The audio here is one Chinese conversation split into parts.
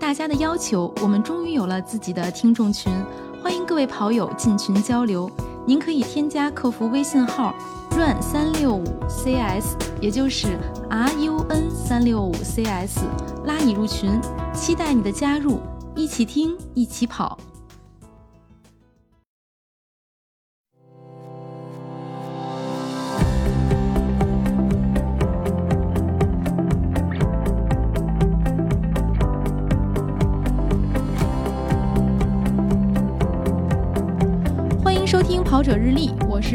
大家的要求，我们终于有了自己的听众群，欢迎各位跑友进群交流。您可以添加客服微信号 run 三六五 cs，也就是 r u n 三六五 cs，拉你入群，期待你的加入，一起听，一起跑。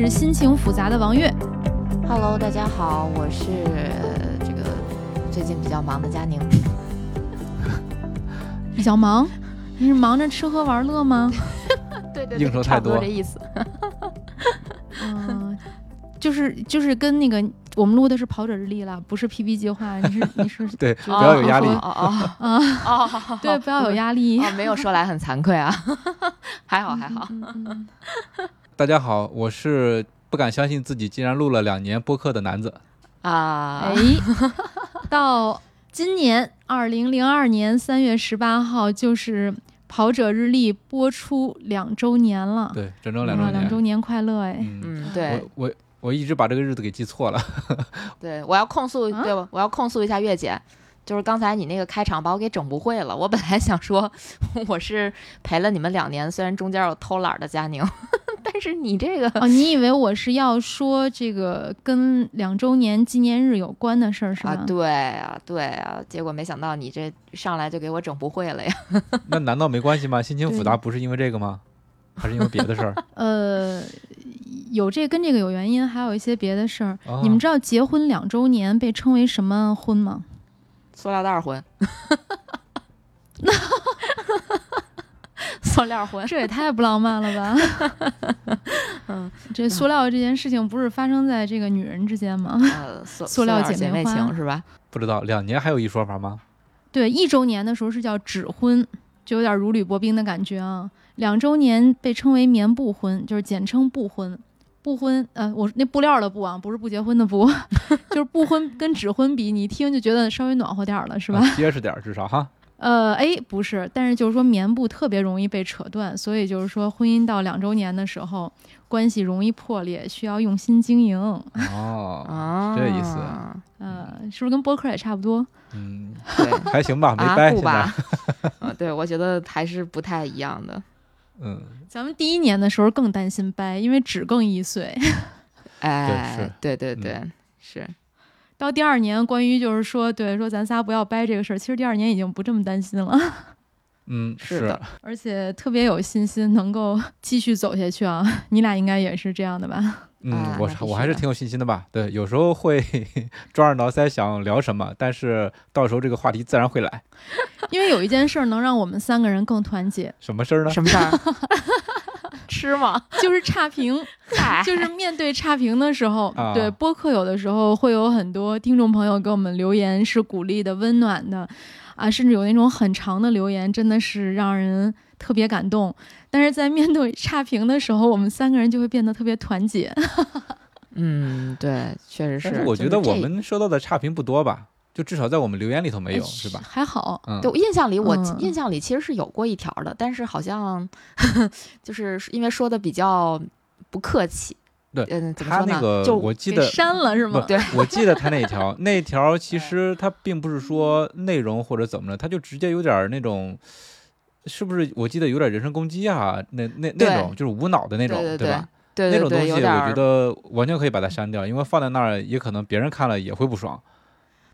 是心情复杂的王悦。Hello，大家好，我是呃这个最近比较忙的佳宁。比较忙，你是忙着吃喝玩乐吗？对对应酬太多这意思。嗯，就是就是跟那个我们录的是跑者日历了，不是 PP 计划。你是你是对，不哦要有压力。哦哦啊，哦哦，对，不要有压力。哦，没有说来很惭愧啊，还好还好。嗯嗯大家好，我是不敢相信自己竟然录了两年播客的男子。啊哎，，到今年二零零二年三月十八号，就是跑者日历播出两周年了。对，整整两周啊，年。两周年快乐哎！嗯，嗯，对我我我一直把这个日子给记错了。对，我要控诉，啊对我要控诉一下月姐。就是刚才你那个开场把我给整不会了。我本来想说我是陪了你们两年，虽然中间有偷懒的佳宁，但是你这个哦，你以为我是要说这个跟两周年纪念日有关的事儿是吗？啊，对啊，对啊，结果没想到你这上来就给我整不会了呀。那难道没关系吗？心情复杂不是因为这个吗？还是因为别的事儿？呃，有这跟这个有原因，还有一些别的事儿。哦你们知道结婚两周年被称为什么婚吗？塑料袋儿婚，塑料婚，这也太不浪漫了吧！嗯，这塑料这件事情不是发生在这个女人之间吗？呃，塑塑料姐姐妹花情是吧？不知道两年还有一说法吗？对，一周年的时候是叫纸婚，就有点如履薄冰的感觉啊。两周年被称为棉布婚，就是简称布婚。布婚，呃，我那布料的布啊，不是不结婚的布，就是不婚跟纸婚比，你一听就觉得稍微暖和点儿了，是吧？啊结实点儿，至少哈。呃，哎，不是，但是就是说棉布特别容易被扯断，所以就是说婚姻到两周年的时候，关系容易破裂，需要用心经营。哦，啊，这意思呃，是不是跟播客也差不多？嗯，对还行吧，没啊，掰。现不吧在，？啊，对，我觉得还是不太一样的。嗯，咱们第一年的时候更担心掰，因为纸更易碎。哎，对对嗯对，是，到第二年，关于就是说，对，说咱仨不要掰这个事儿，其实第二年已经不这么担心了，嗯，是的，而且特别有信心能够继续走下去啊。你俩应该也是这样的吧？嗯啊，我我还是挺有信心的吧。对，有时候会抓耳挠腮想聊什么，但是到时候这个话题自然会来。因为有一件事儿能让我们三个人更团结，什么事儿呢？什么事儿？吃嘛？就是差评。嗨，就是面对差评的时候，啊对播客有的时候会有很多听众朋友给我们留言，是鼓励的、温暖的，啊，甚至有那种很长的留言，真的是让人特别感动。但是在面对差评的时候，我们三个人就会变得特别团结。嗯，对，确实是。但是我觉得我们收到的差评不多吧，就至少在我们留言里头没有，哎是吧？还好，嗯，对我印象里，我嗯印象里其实是有过一条的，但是好像 就是因为说的比较不客气。对嗯？他那个就我记得删了是吗？不对，我记得他那一条，那一条其实他并不是说内容或者怎么着，他就直接有点那种，是不是？我记得有点人身攻击啊，那那那种就是无脑的那种，对对吧？对对对，那种东西我觉得完全可以把它删掉，因为放在那儿也可能别人看了也会不爽。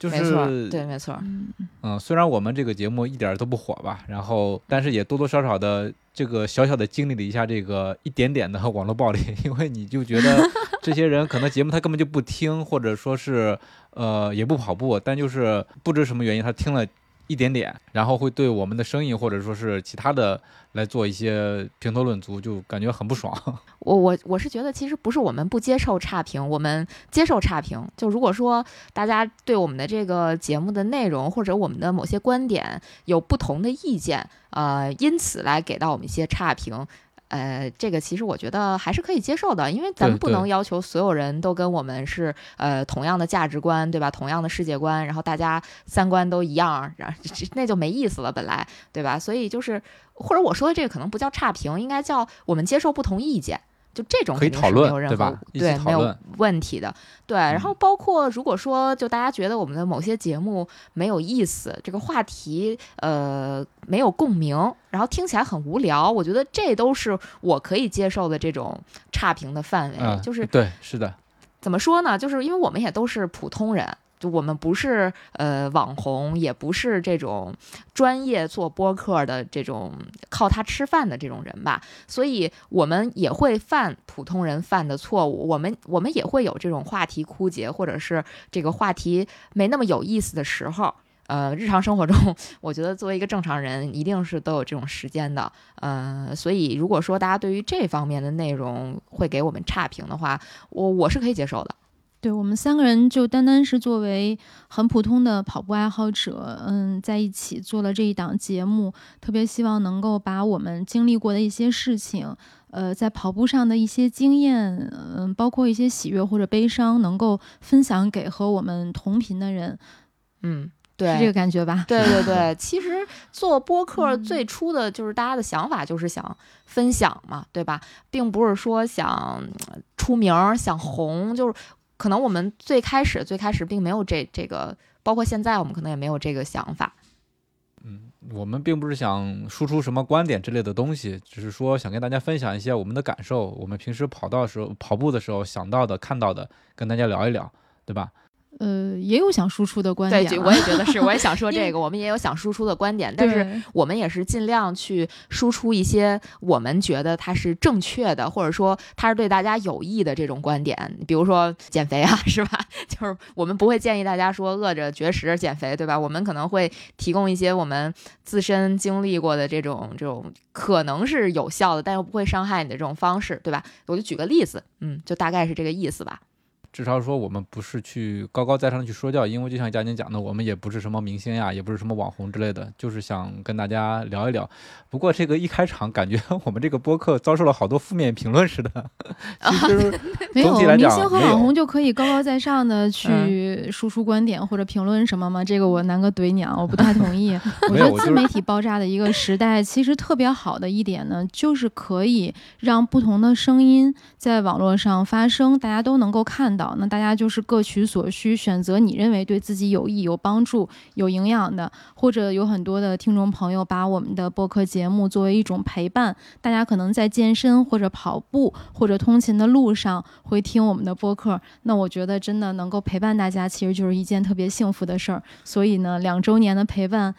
就没错儿，是对，没错。嗯，嗯，虽然我们这个节目一点儿都不火吧，然后但是也多多少少的这个小小的经历了一下这个一点点的 网络暴力，因为你就觉得 这些人可能节目他根本就不听，或者说是呃也不跑步，但就是不知什么原因他听了一点点，然后会对我们的声音或者说是其他的来做一些评头论足，就感觉很不爽。我我我是觉得，其实不是我们不接受差评，我们接受差评。就如果说大家对我们的这个节目的内容或者我们的某些观点有不同的意见，呃，因此来给到我们一些差评，呃，这个其实我觉得还是可以接受的，因为咱们不能要求所有人都跟我们是呃同样的价值观，对吧？同样的世界观，然后大家三观都一样，然后 这那就没意思了，本来对吧？所以就是，或者我说的这个可能不叫差评，应该叫我们接受不同意见。就这种可以讨论没有任何对吧对没有问题的，对。然后包括如果说就大家觉得我们的某些节目没有意思，这个话题呃没有共鸣，然后听起来很无聊，我觉得这都是我可以接受的这种差评的范围。嗯，就是对，是的，怎么说呢？就是因为我们也都是普通人，就我们不是呃网红，也不是这种专业做播客的这种靠它吃饭的这种人吧，所以我们也会犯普通人犯的错误，我们我们也会有这种话题枯竭，或者是这个话题没那么有意思的时候。呃，日常生活中，我觉得作为一个正常人，一定是都有这种时间的。呃，所以如果说大家对于这方面的内容会给我们差评的话，我我是可以接受的。对我们三个人就单单是作为很普通的跑步爱好者，嗯，在一起做了这一档节目，特别希望能够把我们经历过的一些事情，呃，在跑步上的一些经验，嗯，包括一些喜悦或者悲伤，能够分享给和我们同频的人，嗯，对是，这个感觉吧？对对 对，其实做播客嗯最初的就是大家的想法就是想分享嘛，对吧？并不是说想呃出名儿、想红，就是可能我们最开始最开始并没有这这个，包括现在我们可能也没有这个想法。嗯我们并不是想输出什么观点之类的东西，只是说想跟大家分享一些我们的感受，我们平时跑道时候跑步的时候想到的、看到的，跟大家聊一聊，对吧？呃，也有想输出的观，点啊，就我也觉得是，我也想说 这个，我们也有想输出的观点，但是我们也是尽量去输出一些我们觉得它是正确的，或者说它是对大家有益的这种观点。比如说减肥啊，是吧？就是我们不会建议大家说饿着绝食减肥，对吧？我们可能会提供一些我们自身经历过的这种这种可能是有效的，但又不会伤害你的这种方式，对吧？我就举个例子，嗯，就大概是这个意思吧。至少说我们不是去高高在上的去说教，因为就像佳宁讲的，我们也不是什么明星呀，也不是什么网红之类的，就是想跟大家聊一聊。不过这个一开场，感觉 我们这个播客遭受了好多负面评论似的。其实 没有总体来明星和网红就可以高高在上的去输出观点或者评论什么吗？这个我南哥怼你啊，我不太同意。我觉得自媒体爆炸的一个时代，其实特别好的一点呢，就是可以让不同的声音在网络上发声，大家都能够看到。那大家就是各取所需，选择你认为对自己有益、有帮助、有营养的，或者有很多的听众朋友把我们的播客节目作为一种陪伴，大家可能在健身或者跑步或者通勤的路上会听我们的播客，那我觉得真的能够陪伴大家，其实就是一件特别幸福的事儿。所以呢，两周年的陪伴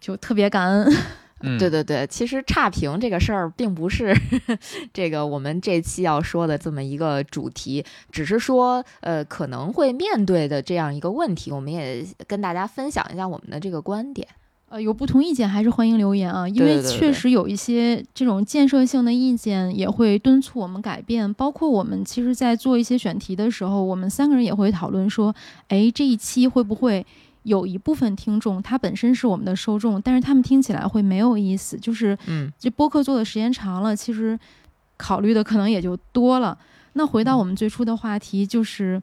就特别感恩。嗯，对对对，其实差评这个事儿并不是 这个我们这期要说的这么一个主题，只是说呃可能会面对的这样一个问题，我们也跟大家分享一下我们的这个观点。呃，有不同意见还是欢迎留言啊，因为确实有一些这种建设性的意见也会敦促我们改变。包括我们其实，在做一些选题的时候，我们三个人也会讨论说，哎，这一期会不会有一部分听众他本身是我们的受众，但是他们听起来会没有意思，就是嗯这播客做的时间长了，其实考虑的可能也就多了。那回到我们最初的话题，就是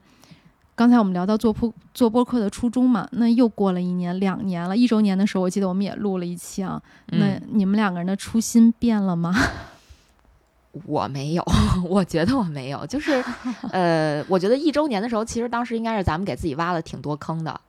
刚才我们聊到做播做播客的初衷嘛，那又过了一年、两年了，一周年的时候，我记得我们也录了一期啊。那嗯，你们两个人的初心变了吗？我没有，我觉得我没有，就是 呃，我觉得一周年的时候，其实当时应该是咱们给自己挖了挺多坑的。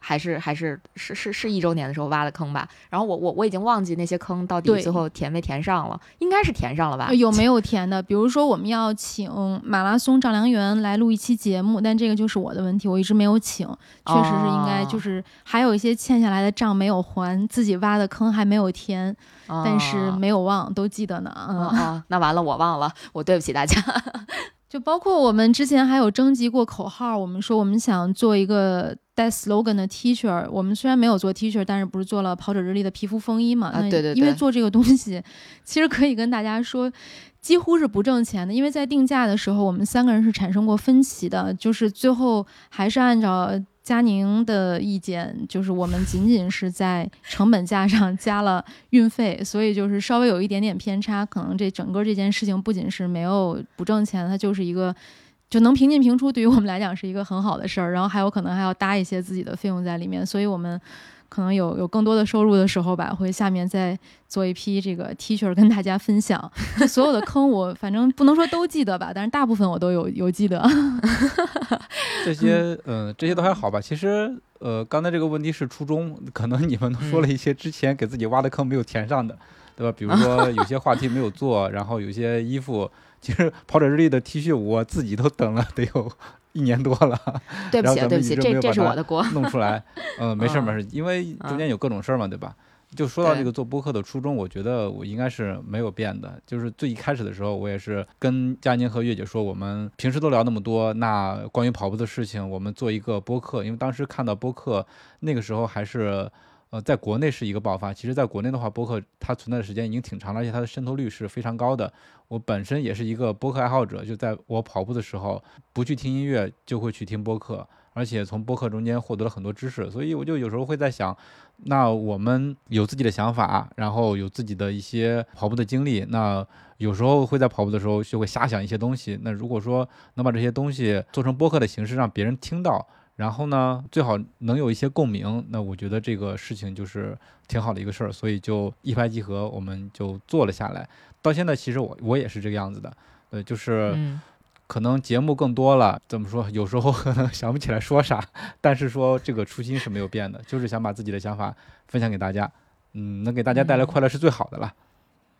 还是还是是是是一周年的时候挖的坑吧，然后我我我已经忘记那些坑到底最后填没填上了，应该是填上了吧？呃有 没有填的？比如说我们要请马拉松丈量员来录一期节目，但这个就是我的问题，我一直没有请，确实是应该哦就是还有一些欠下来的账没有还，自己挖的坑还没有填，但是哦没有忘，都记得呢。嗯。哦哦，那完了，我忘了，我对不起大家。就包括我们之前还有征集过口号，我们说我们想做一个带 slogan 的 T 恤。我们虽然没有做 T 恤，但是不是做了跑者日历的皮肤风衣嘛？对对对因为做这个东西，其实可以跟大家说，几乎是不挣钱的。因为在定价的时候，我们三个人是产生过分歧的，就是最后还是按照佳宁的意见就是，我们仅仅是在成本价上加了运费，所以就是稍微有一点点偏差，可能这整个这件事情不仅是没有不挣钱，它就是一个就能平进平出，对于我们来讲是一个很好的事儿。然后还有可能还要搭一些自己的费用在里面，所以我们可能有有更多的收入的时候吧，会下面再做一批这个 T 恤跟大家分享。所有的坑我 反正不能说都记得吧，但是大部分我都有有记得。这些，嗯、这些都还好吧。其实，呃，刚才这个问题是初衷，可能你们都说了一些之前给自己挖的坑没有填上的，对吧？比如 说有些话题没有做，然后有些衣服，其实跑者日历的 T 恤我自己都等了得有一年多了，对不起对不起，这这是我的锅。弄出来。嗯，没事没事儿，因为中间有各种事儿嘛，对吧？就说到这个做播客的初衷，我觉得我应该是没有变的。就是最一开始的时候，我也是跟佳宁和月姐说，我们平时都聊那么多，那关于跑步的事情，我们做一个播客。因为当时看到播客那个时候还是。呃，在国内是一个爆发，其实，在国内的话，播客它存在的时间已经挺长了，而且它的渗透率是非常高的。我本身也是一个播客爱好者，就在我跑步的时候，不去听音乐，就会去听播客，而且从播客中间获得了很多知识，所以我就有时候会在想，那我们有自己的想法，然后有自己的一些跑步的经历，那有时候会在跑步的时候就会瞎想一些东西。那如果说能把这些东西做成播客的形式，让别人听到，然后呢，最好能有一些共鸣，那我觉得这个事情就是挺好的一个事儿，所以就一拍即合，我们就做了下来。到现在，其实我我也是这个样子的，呃，就是。嗯可能节目更多了，怎么说？有时候可能 想不起来说啥，但是说这个初心是没有变的，就是想把自己的想法分享给大家，嗯，能给大家带来嗯快乐是最好的了。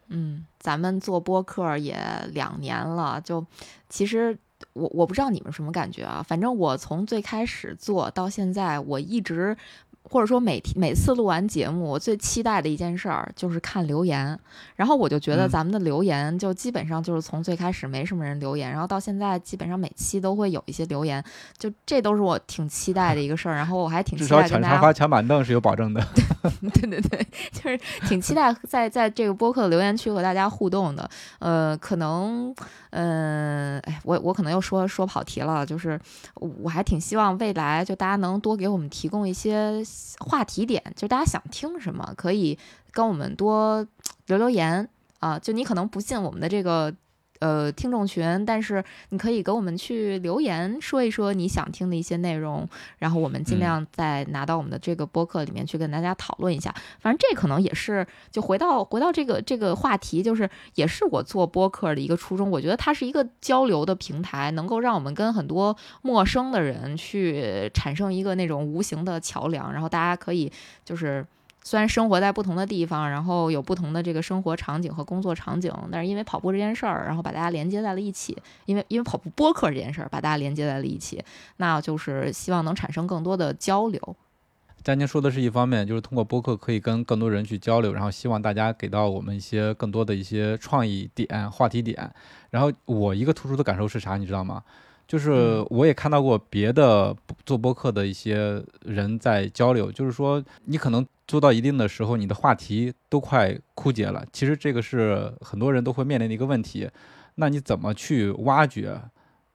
嗯，咱们做播客也两年了，就其实我我不知道你们什么感觉啊，反正我从最开始做到现在，我一直。或者说每天每次录完节目，我最期待的一件事儿就是看留言，然后我就觉得嗯咱们的留言就基本上就是从最开始没什么人留言，然后到现在基本上每期都会有一些留言，就这都是我挺期待的一个事儿，然后我还挺至少期待跟大家抢沙发、抢板凳是有保证的。对对对，就是挺期待在在这个播客的留言区和大家互动的。呃，可能，嗯、哎，我我可能又说说跑题了，就是我还挺希望未来就大家能多给我们提供一些话题点，就大家想听什么，可以跟我们多 留留言啊、就你可能不进我们的这个。呃，听众群，但是你可以给我们去留言说一说你想听的一些内容，然后我们尽嗯量再拿到我们的这个播客里面去跟大家讨论一下。反正这可能也是，就回到回到这个这个话题，就是也是我做播客的一个初衷。我觉得它是一个交流的平台，能够让我们跟很多陌生的人去产生一个那种无形的桥梁，然后大家可以就是。虽然生活在不同的地方，然后有不同的这个生活场景和工作场景，但是因为跑步这件事儿，然后把大家连接在了一起。因为因为跑步播客这件事儿，把大家连接在了一起，那就是希望能产生更多的交流。佳宁说的是一方面，就是通过播客可以跟更多人去交流，然后希望大家给到我们一些更多的一些创意点、话题点。然后我一个突出的感受是啥，你知道吗？就是嗯我也看到过别的做播客的一些人在交流，就是说你可能做到一定的时候，你的话题都快枯竭了。其实这个是很多人都会面临的一个问题。那你怎么去挖掘？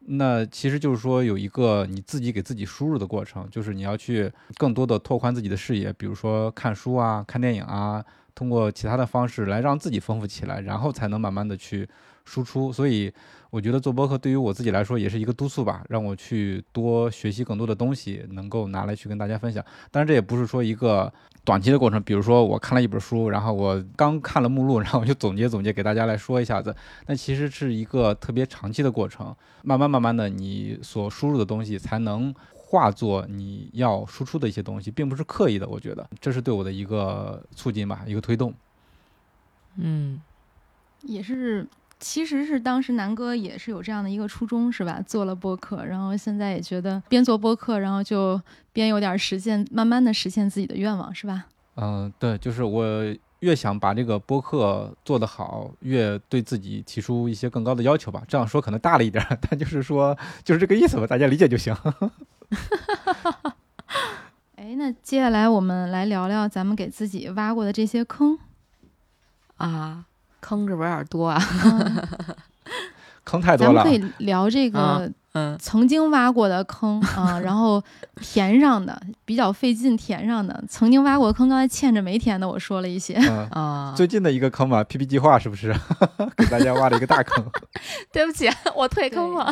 那其实就是说有一个你自己给自己输入的过程，就是你要去更多的拓宽自己的视野，比如说看书啊、看电影啊，通过其他的方式来让自己丰富起来，然后才能慢慢的去输出。所以我觉得做播客对于我自己来说也是一个督促吧，让我去多学习更多的东西，能够拿来去跟大家分享。当然这也不是说一个短期的过程，比如说我看了一本书，然后我刚看了目录，然后我就总结总结给大家来说一下子。那其实是一个特别长期的过程，慢慢慢慢的，你所输入的东西才能化作你要输出的一些东西，并不是刻意的。我觉得这是对我的一个促进吧，一个推动。嗯，也是，其实是当时南哥也是有这样的一个初衷，是吧？做了播客，然后现在也觉得边做播客，然后就边有点实现，慢慢的实现自己的愿望，是吧？嗯，对，就是我越想把这个播客做得好，越对自己提出一些更高的要求吧。这样说可能大了一点儿，但就是说就是这个意思吧，大家理解就行。哎，那接下来我们来聊聊咱们给自己挖过的这些坑。啊，坑是不是有点多啊？嗯坑太多了咱们可。以聊这个啊嗯曾经挖过的坑啊，然后填上的比较费劲填上的，曾经挖过坑，刚才欠着没填的我说了一些。嗯，啊，最近的一个坑嘛，PP 计划是不是 给大家挖了一个大坑？对不起，我退坑了。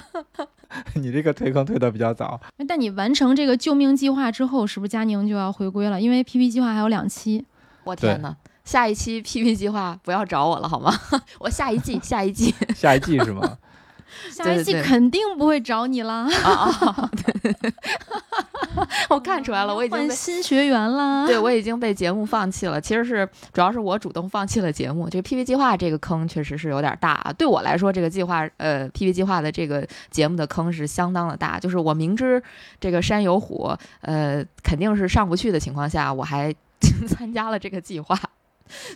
你这个退坑退的比较早，但你完成这个救命计划之后，是不是佳宁就要回归了？因为 PP 计划还有两期。我天哪！下一期 PP 计划不要找我了好吗？我 下一季，下一季下一季是吗？下一季肯定不会找你啦，啊啊！对，我看出来了，我已经换新学员啦。对我已经被节目放弃了。其实是主要是我主动放弃了节目。这个 PP 计划这个坑确实是有点大啊。对我来说，这个计划呃 PP 计划的这个节目的坑是相当的大。就是我明知这个山有虎，呃肯定是上不去的情况下，我还参加了这个计划。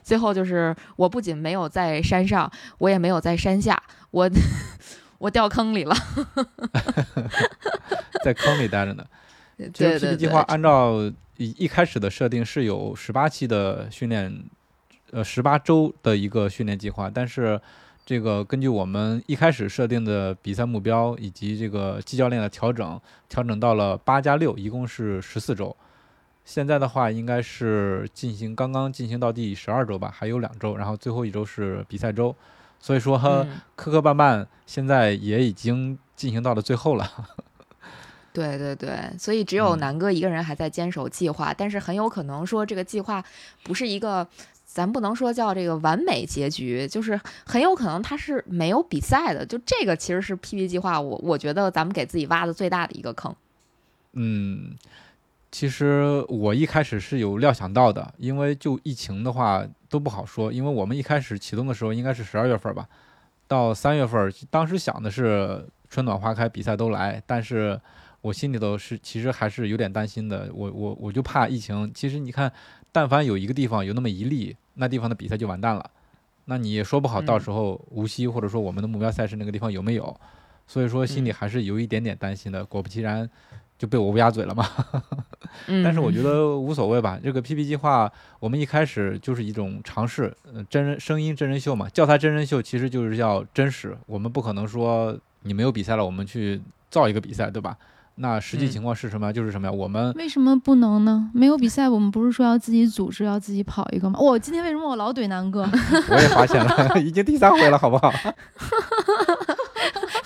最后就是我不仅没有在山上，我也没有在山下，我 我掉坑里了。在坑里待着呢。其实对 PP 对对计划，按照一一开始的设定是有十八期的训练，呃，十八周的一个训练计划，但是这个根据我们一开始设定的比赛目标以及这个季教练的调整，调整到了八加六，一共是十四周。现在的话，应该是进行刚刚进行到第十二周吧，还有两周，然后最后一周是比赛周，所以说嗯 磕磕绊绊，现在也已经进行到了最后了。对对对，所以只有嗯南哥一个人还在坚守计划，但是很有可能说这个计划不是一个，咱不能说叫这个完美结局，就是很有可能他是没有比赛的。就这个其实是 PP 计划，我我觉得咱们给自己挖的最大的一个坑。嗯，其实我一开始是有料想到的，因为就疫情的话都不好说，因为我们一开始启动的时候应该是十二月份吧，到三月份，当时想的是春暖花开，比赛都来，但是我心里头是其实还是有点担心的，我我我就怕疫情。其实你看，但凡有一个地方有那么一例，那地方的比赛就完蛋了，那你也说不好到嗯时候无锡或者说我们的目标赛事那个地方有没有，所以说心里嗯还是有一点点担心的。果不其然。就被我乌鸦嘴了嘛，嗯，但是我觉得无所谓吧。这个 PP 计划，我们一开始就是一种尝试，呃，真人声音真人秀嘛，叫它真人秀，其实就是要真实。我们不可能说你没有比赛了，我们去造一个比赛，对吧？那实际嗯情况是什么呀？就是什么呀？我们为什么不能呢？没有比赛，我们不是说要自己组织，要自己跑一个吗？我、今天为什么我老怼南哥？我也发现了，已经第三回了，好不好？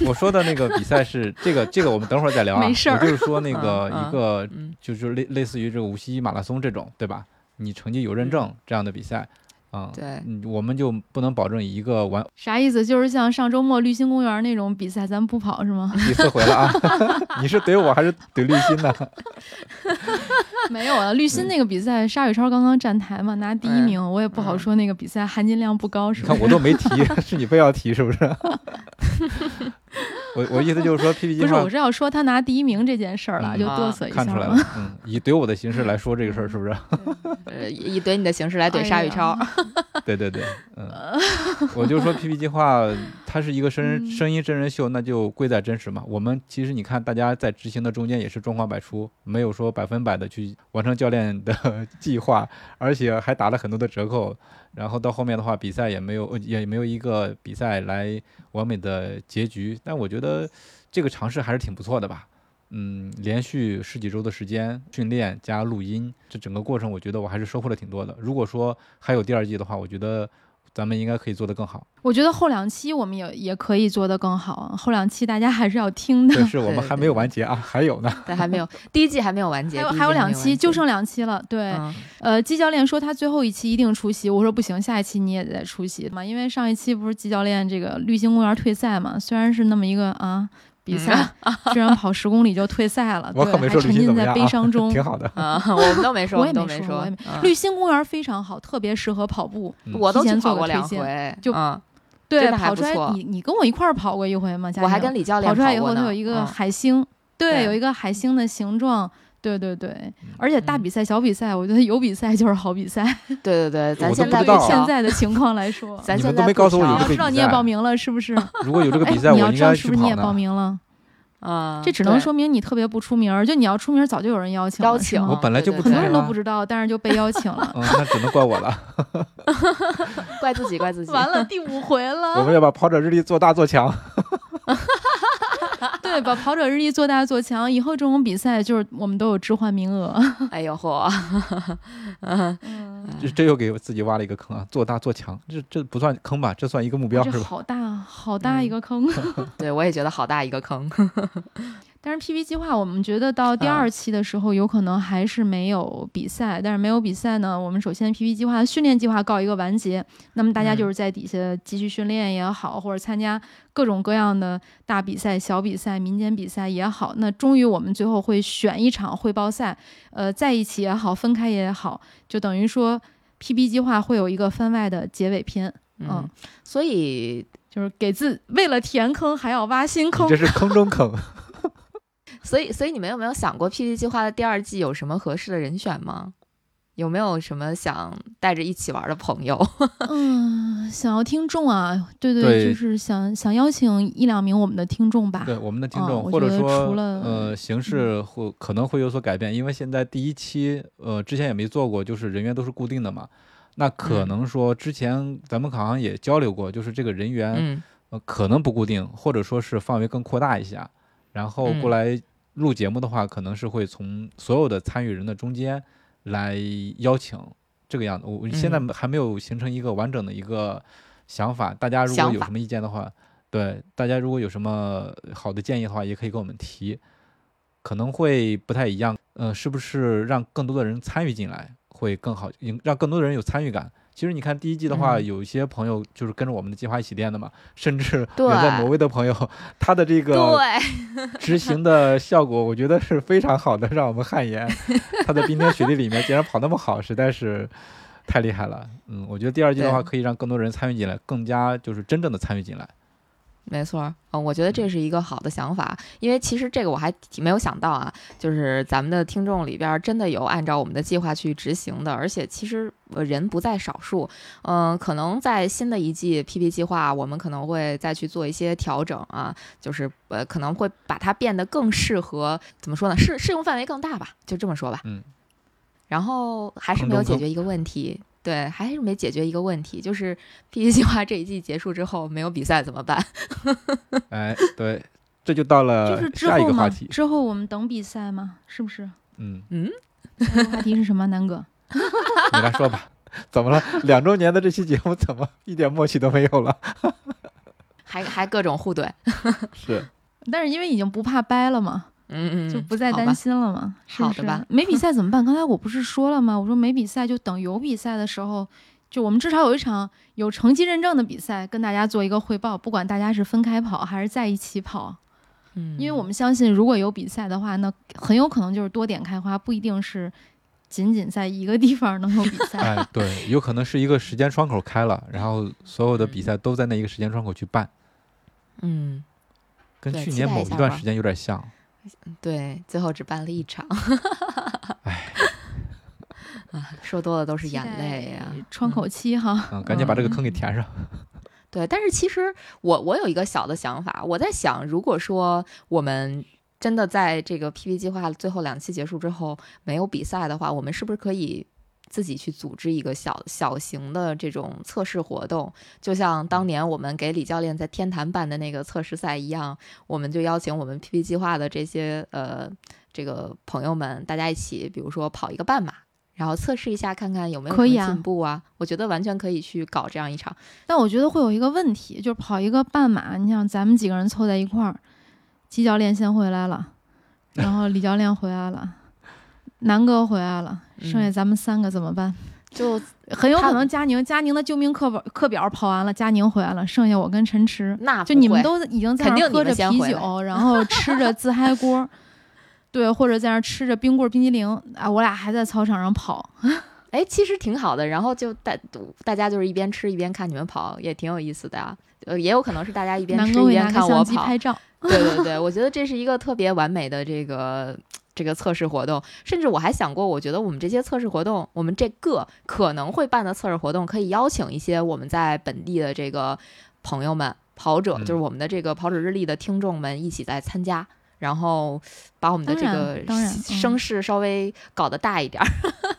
我说的那个比赛是这个，这个我们等会儿再聊啊。没事儿我就是说那个嗯嗯一个嗯就是类类似于这个无锡马拉松这种，对吧？你成绩有认证这样的比赛，啊、对嗯，我们就不能保证一个完啥意思？就是像上周末绿心公园那种比赛，咱不跑是吗？第四回了啊！你是怼我还是怼绿心呢？没有啊，绿心那个比赛，沙宇超刚刚站台嘛，拿第一名，我也不好嗯说那个比赛含金量不高，是你吧？看我都没提，是你非要提是不是？我我意思就是说，PP 计不是，我是要说他拿第一名这件事儿了，嗯就嘚瑟一下看出来了。，嗯，以怼我的形式来说这个事儿是不是？呃，以怼你的形式来怼沙宇超。对对对，嗯，我就说 PP 计划它是一个声人嗯声音真人秀，那就贵在真实嘛。我们其实你看，大家在执行的中间也是状况百出，没有说百分百的去完成教练的计划，而且还打了很多的折扣。然后到后面的话，比赛也没有也没有一个比赛来完美的结局。但我觉得这个尝试还是挺不错的吧。嗯，连续十几周的时间训练加录音，这整个过程我觉得我还是收获了挺多的。如果说还有第二季的话，我觉得咱们应该可以做得更好。我觉得后两期我们也也可以做得更好啊，后两期大家还是要听的。但是我们还没有完结啊，还有呢。对，还没有第一季还没有完结，还有还有两期，就剩两期了。对，嗯呃，季教练说他最后一期一定出席，我说不行，下一期你也得出席嘛，因为上一期不是季教练这个绿星公园退赛嘛，虽然是那么一个啊比赛，居然跑十公里就退赛了，我对，可没说绿心还沉浸在怎么样啊悲伤中。挺好的。啊，我们都没说，我也们都没说我也没嗯绿星公园非常好，特别适合跑步。嗯我都做跑过两回，就嗯，对，跑出来你你跟我一块儿跑过一回吗？我还跟李教练跑出来以后，它有一个嗯海星，对，对有一个海星的形状。对对对，而且大嗯比赛、小比赛，我觉得有比赛就是好比赛。对对对，咱现在 现在的情况来说，咱现在不调告诉我有这个要知道你也报名了，是不是？如果有这个哎比赛，你要知道是不是你也报。名了？啊，这只能说明你特别不出名儿，就你要出名儿，早就有人邀请了邀请我本来就不很多人都啊不知道，但是就被邀请了。嗯，那只能怪我了。怪自己，怪自己。完了，第五回了我。们要把跑者日历做大做强。对对，把跑者日历做大做强，以后这种比赛就是我们都有置换名额。哎呦嚯，这这又给自己挖了一个坑啊！做大做强，这这不算坑吧？这算一个目标是吧？好大好大一个坑。对我也觉得好大一个坑。但是 PP 计划，我们觉得到第啊二期的时候，有可能还是没有比赛。但是没有比赛呢，我们首先 PP 计划的训练计划告一个完结。那么大家嗯就是在底下继续训练也好，或者参加各种各样的大比赛、小比赛、民间比赛也好。那终于我们最后会选一场汇报赛，呃，在一起也好，分开也好，就等于说 PP 计划会有一个番外的结尾篇，嗯，所以就是给自为了填坑还要挖新坑这。是 坑中坑。所以所以你们有没有想过 PP 计划的第二季有什么合适的人选吗？有没有什么想带着一起玩的朋友？嗯，想要听众啊，对对，对就是想想邀请一两名我们的听众吧。对我们的听嗯众，或者说除了呃形式会可能会有所改变，因为现在第一期呃之前也没做过，就是人员都是固定的嘛。那可嗯能说之前咱们好像也交流过，就是这个人员、嗯呃可能不固定，或者说是范围更扩大一下，然后嗯过来录节目的话，可能是会从所有的参与人的中间来邀请这个样子。我我现在嗯还没有形成一个完整的一个想法，大家如果有什么意见的话，对大家如果有什么好的建议的话，也可以跟我们提，可能会不太一样。呃，是不是让更多的人参与进来会更好，引让更多的人有参与感？其实你看第一季的话，嗯有一些朋友就是跟着我们的计划一起练的嘛，甚至对远在挪威的朋友，他的这个，执行的效果，我觉得是非常好的，让我们汗颜。他在冰天雪地里面竟然跑那么好，实在是太厉害了。嗯，我觉得第二季的话，可以让更多人参与进来，更加就是真正的参与进来。没错儿，嗯，我觉得这是一个好的想法，因为其实这个我还挺没有想到啊，就是咱们的听众里边儿真的有按照我们的计划去执行的，而且其实呃人不在少数，嗯、可能在新的一季 PP 计划，我们可能会再去做一些调整啊，就是呃可能会把它变得更适合怎么说呢，适适用范围更大吧，就这么说吧。嗯。然后还是没有解决一个问题，对，还是没解决一个问题，就是 PP 计划这一季结束之后没有比赛怎么办？哎，对，这就到了就是之呃下一后嘛，个话题。之后我们等比赛吗，是不是？嗯，嗯，话题是什么，南哥？你来说吧。怎么了？两周年的这期节目怎么一点默契都没有了？还还各种互怼，是，但是因为已经不怕掰了嘛，嗯嗯，就不再担心了嘛，是不是好的吧没比赛怎么办？刚才我不是说了吗？我说没比赛就等有比赛的时候，就我们至少有一场有成绩认证的比赛，跟大家做一个汇报，不管大家是分开跑还是在一起跑，嗯，因为我们相信，如果有比赛的话，那很有可能就是多点开花，不一定是仅仅在一个地方能有比赛。哎，对，有可能是一个时间窗口开了，然后所有的比赛都在那一个时间窗口去办，嗯，跟去年某一段时间有点像。对，最后只办了一场，哎，啊，说多了都是眼泪呀、窗口期哈，嗯，赶紧把这个坑给填上。对，但是其实我我有一个小的想法，我在想，如果说我们真的在这个 PP 计划最后两期结束之后没有比赛的话，我们是不是可以自己去组织一个小小型的这种测试活动？就像当年我们给李教练在天坛办的那个测试赛一样，我们就邀请我们 PP 计划的这些呃这个朋友们，大家一起，比如说跑一个半马。然后测试一下，看看有没有进步啊？我觉得完全可以去搞这样一场。但我觉得会有一个问题，就是跑一个半马，你想咱们几个人凑在一块儿，季教练先回来了，然后李教练回来了，南哥回来了，剩下嗯咱们三个怎么办？就很有可能佳宁，佳宁的救命课本课表跑完了，佳宁回来了，剩下我跟陈池，那不就你们都已经在肯定你那喝着啤酒，然后吃着自嗨锅，对，或者在那吃着冰棍儿、冰激凌啊，我俩还在操场上跑，哎，其实挺好的。然后就大大家就是一边吃一边看你们跑，也挺有意思的啊。呃，也有可能是大家一边南吃一边看我跑。相机拍照。对对对，我觉得这是一个特别完美的这个这个测试活动。甚至我还想过，我觉得我们这些测试活动，我们这个可能会办的测试活动，可以邀请一些我们在本地的这个朋友们、跑者，嗯就是我们的这个跑者日历的听众们一起来参加。然后把我们的这个声势稍微搞得大一点儿，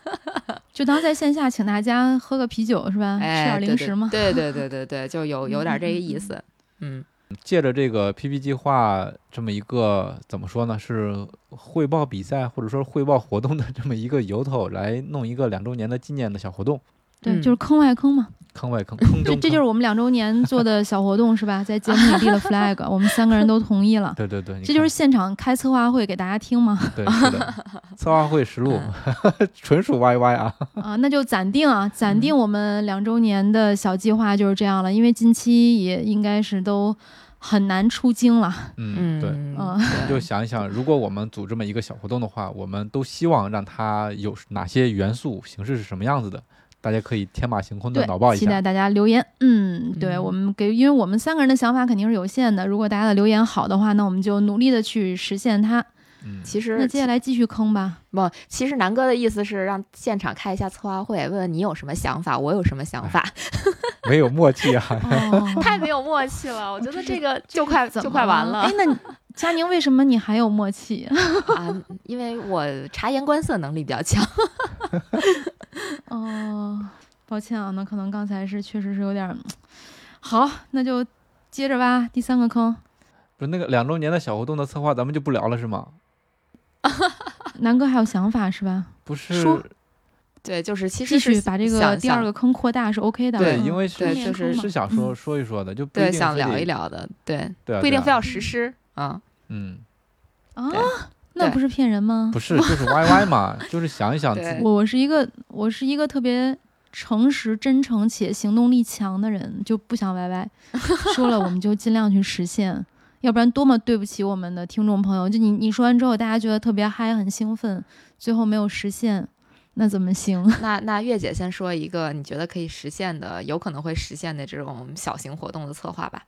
就当在线下请大家喝个啤酒是吧？吃哎，点对零食嘛。对对对对对，就有有点这个嗯嗯嗯意思。嗯，借着这个 PP 计划这么一个怎么说呢，是汇报比赛或者说汇报活动的这么一个由头，来弄一个两周年的纪念的小活动，对，嗯就是坑外坑嘛。坑外坑，坑这。这就是我们两周年做的小活动是吧？在节目里立了 flag，我们三个人都同意了。对对对，这就是现场开策划会给大家听吗？对是的，策划会实录，纯属 YY 啊。啊，那就暂定啊，暂定我们两周年的小计划就是这样了，因为近期也应该是都很难出京了。嗯，对。嗯嗯，你 就想一想，如果我们组这么一个小活动的话，我们都希望让它有哪些元素、形式是什么样子的，大家可以天马行空的对脑爆，一下。期待大家留言。嗯，对嗯我们给，因为我们三个人的想法肯定是有限的，如果大家的留言好的话，那我们就努力的去实现它。嗯，其实那接下来继续坑吧。不，其实南哥的意思是让现场开一下策划会，问问你有什么想法，我有什么想法，没有默契啊。哦，太没有默契了。我觉得这个就快就快完了哎，那 佳宁为什么你还有默契？啊，因为我察言观色能力比较强。哦，抱歉啊，那可能刚才是确实是有点儿。好，那就接着挖。第三个坑，不是那个两周年的小活动的策划，咱们就不聊了是吗？南哥还有想法是吧？不是，说对，就是其继实把这个第二个坑扩大是 OK 的。对，嗯因为对是就是是想说嗯说一说的，就不一对想聊一聊的，对，对不一定非要实施啊。嗯，啊那不是骗人吗？不是，就是 YY 嘛，就是想一想自对己我我是一个我是一个特别诚实、真诚且行动力强的人，就不想歪歪。说了我们就尽量去实现，要不然多么对不起我们的听众朋友。就你你说完之后，大家觉得特别嗨、很兴奋，最后没有实现，那怎么行？那那月姐先说一个你觉得可以实现的，有可能会实现的这种小型活动的策划吧。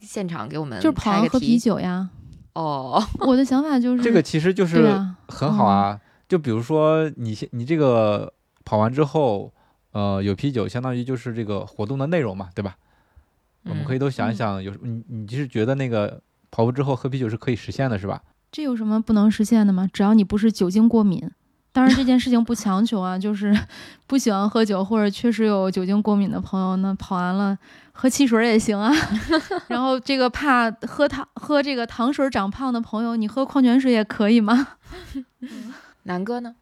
现场给我们就是跑喝啤酒呀。哦，我的想法就是 这个其实就是很好啊。就比如说你现你这个跑完之后，呃，有啤酒，相当于就是这个活动的内容嘛，对吧？我们可以以都想一嗯想，有你你就是觉得那个跑步之后喝啤酒是可以实现的，是吧？这有什么不能实现的吗？只要你不是酒精过敏。当然这件事情不强求啊，就是不喜欢喝酒或者确实有酒精过敏的朋友，那跑完了喝汽水也行啊。然后这个怕喝糖喝这个糖水长胖的朋友，你喝矿泉水也可以吗？南哥呢？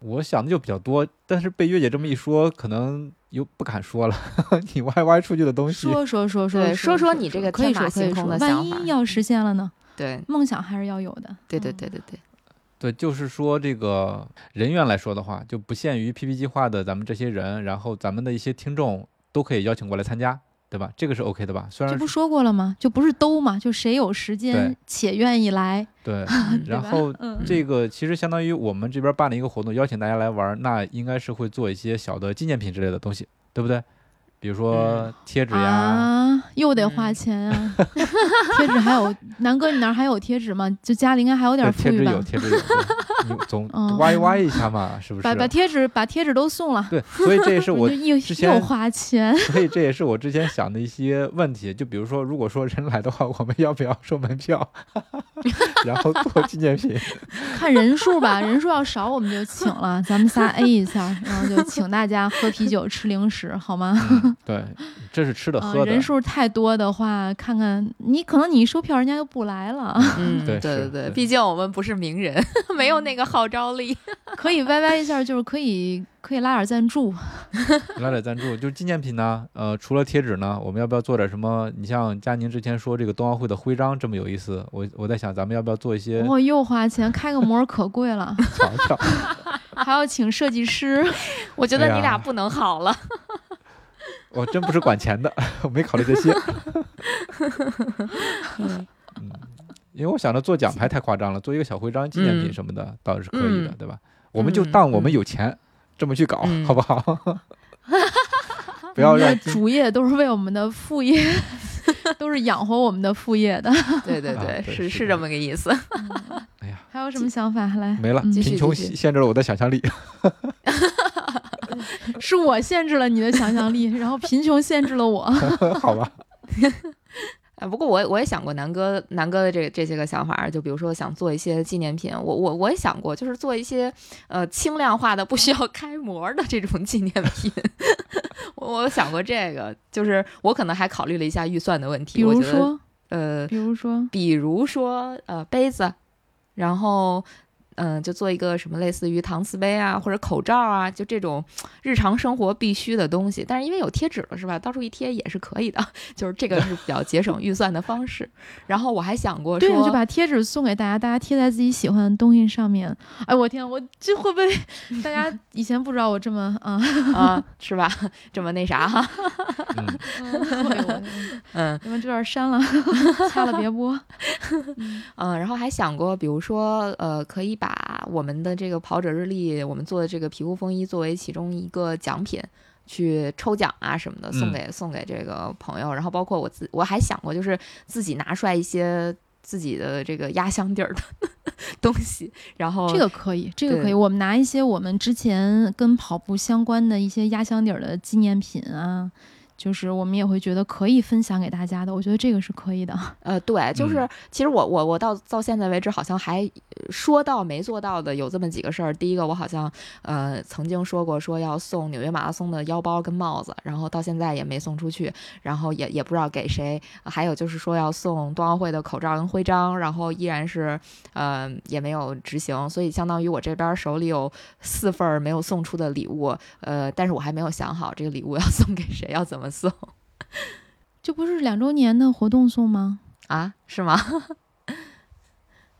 我想的就比较多，但是被月姐这么一说，可能又不敢说了。你 YY 出去的东西，说说说说对说说说你这个可以天马说可以说，行空的万想法一要实现了呢？对梦想还是要有的。对对嗯对对对，对，就是说这个人员来说的话，就不限于 PP 计划的咱们这些人，然后咱们的一些听众都可以邀请过来参加，对吧？这个是 OK 的吧？虽然这不说过了吗？就不是都嘛，就谁有时间且愿意来，对，然后嗯这个其实相当于我们这边办了一个活动，邀请大家来玩，那应该是会做一些小的纪念品之类的东西，对不对？比如说贴纸呀，啊，又得花嗯钱啊！贴纸还有，南哥，你那儿还有贴纸吗？就家里应该还有点对，富裕吧贴纸有，？贴纸有，你总嗯歪歪一下嘛，是不是把把？贴纸把贴纸都送了，对，所以这也是我又之前又花钱。所以这也是我之前想的一些问题，就比如说，如果说人来的话，我们要不要收门票，然后做纪念品？看人数吧，人数要少我们就请了，咱们仨 A 一下，然后就请大家喝啤酒吃零食，好吗？嗯 对，这是吃的啊喝，的，人数太多的话，看看你可能你一收票，人家就不来了。嗯，对对对对，毕竟我们不是名人，没有那个号召力。可以歪歪一下，就是可以可以拉点赞助，拉点赞助，就是纪念品呢。呃，除了贴纸呢，我们要不要做点什么？你像佳宁之前说这个冬奥会的徽章这么有意思，我我在想，咱们要不要做一些我又花钱，开个模可贵了，瞧瞧？还要请设计师。我觉得你俩不能好了。我真不是管钱的，我没考虑这些。因为我想着做奖牌太夸张了，做一个小徽章、纪念品嗯什么的倒是可以的，嗯对吧？我们就嗯当我们嗯有钱，这么去搞，嗯好不好？不要让的主业都是为我们的副业，都是养活我们的副业的。对对啊对，是是是这么个意思。哎呀，还有什么想法？来，没了，嗯贫穷限限制了我的想象力。是我限制了你的想象力，然后贫穷限制了我。好吧，哎，不过我我也想过南哥南哥的这这些个想法，就比如说想做一些纪念品，我我我也想过，就是做一些呃轻量化的、不需要开模的这种纪念品。我我想过这个，就是我可能还考虑了一下预算的问题。比如说，呃，比如说，比如说呃杯子，然后嗯、呃就做一个什么类似于搪瓷杯啊，或者口罩啊，就这种日常生活必须的东西。但是因为有贴纸了是吧，到处一贴也是可以的，就是这个是比较节省预算的方式。然后我还想过对，说，就把贴纸送给大家，大家贴在自己喜欢的东西上面。哎，我天，我这会不会 大家以前不知道我这么啊？啊，是吧？这么那啥哈，嗯，你们这段删了，掐了别播。嗯，然后还想过，比如说呃，可以把我们的这个跑者日历，我们做的这个皮肤风衣作为其中一个奖品。去抽奖啊什么的，送嗯给、送给这个朋友，然后包括我自我还想过，就是自己拿出来一些自己的这个压箱底儿的 东西，然后这个可以，这个可以。我们拿一些我们之前跟跑步相关的一些压箱底儿的纪念品啊，就是我们也会觉得可以分享给大家的。我觉得这个是可以的。呃，对，就是、嗯其实我我我到到现在为止，好像还呃说到没做到的有这么几个事儿。第一个，我好像呃曾经说过说要送纽约马拉松的腰包跟帽子，然后到现在也没送出去，然后也也不知道给谁。还有就是说要送冬奥会的口罩跟徽章，然后依然是呃也没有执行，所以相当于我这边手里有四份儿没有送出的礼物，呃，但是我还没有想好这个礼物要送给谁，要怎么送 这不是两周年的活动送吗？啊？是吗？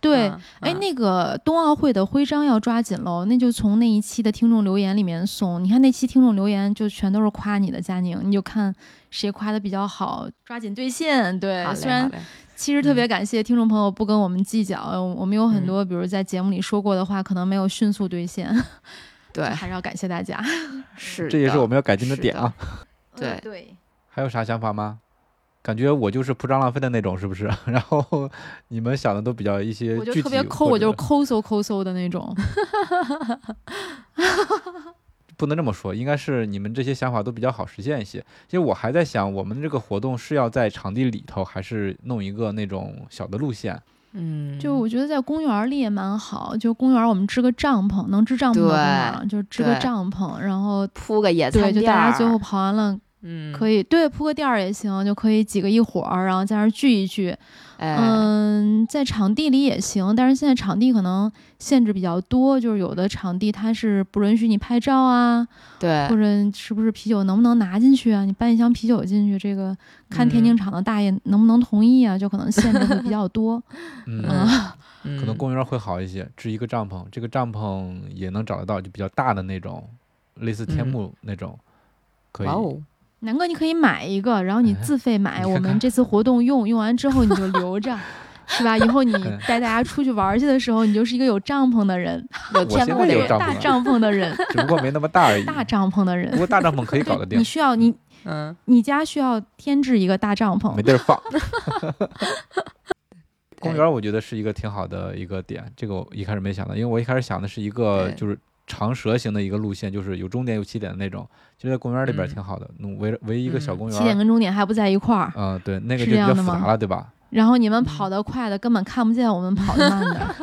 对，嗯哎，嗯那个冬奥会的徽章要抓紧喽，那就从那一期的听众留言里面送。你看那期听众留言就全都是夸你的，佳宁，你就看谁夸的比较好，抓紧兑现。对虽然其实特别嗯感谢听众朋友不跟我们计较，呃我们有很嗯多比如在节目里说过的话，可能没有迅速兑现，对，还是要感谢大家。是这也是我们要改进的点啊。对嗯对，还有啥想法吗？感觉我就是铺张浪费的那种，是不是？然后你们想的都比较一些我就特别抠，我就是抠搜抠搜的那种。不能这么说，应该是你们这些想法都比较好实现一些。其实我还在想，我们这个活动是要在场地里头，还是弄一个那种小的路线？嗯，就我觉得在公园里也蛮好，就公园我们支个帐篷，能支帐篷的公园儿就支个帐篷，然后铺个野餐对，就垫儿大家最后跑完了嗯可以对铺个垫儿也行，就可以几个一伙儿，然后在那儿聚一聚。哎嗯，在场地里也行，但是现在场地可能限制比较多，就是有的场地它是不允许你拍照啊，对或者是不是啤酒能不能拿进去啊？你搬一箱啤酒进去，这个看田径场的大爷能不能同意啊？就可能限制会比较多。嗯，可能公园会好一些，支一个帐篷，这个帐篷也能找得到，就比较大的那种，类似天嗯幕那种，可以。哦，南哥，你可以买一个，然后你哎自费买，我们这次活动用用完之后你就留着。是吧？以后你嗯带大家出去玩去的时候，你就是一个有帐篷的人，有天幕的人，大帐篷了帐篷的人，只不过没那么大而已。大帐篷的人不。过大帐篷可以搞得定你，需要你嗯你家需要添置一个大帐篷没，地儿放。公园我觉得是一个挺好的一个点，这个我一开始没想到，因为我一开始想的是一个就是长蛇形的一个路线，就是有终点有起点的那种，就在公园里边嗯挺好的，弄围着围一个小公园起点。跟终点还不在一块儿，嗯，对，那个是就比较复杂了，对吧？然后你们跑得快的根本看不见我们跑得慢的。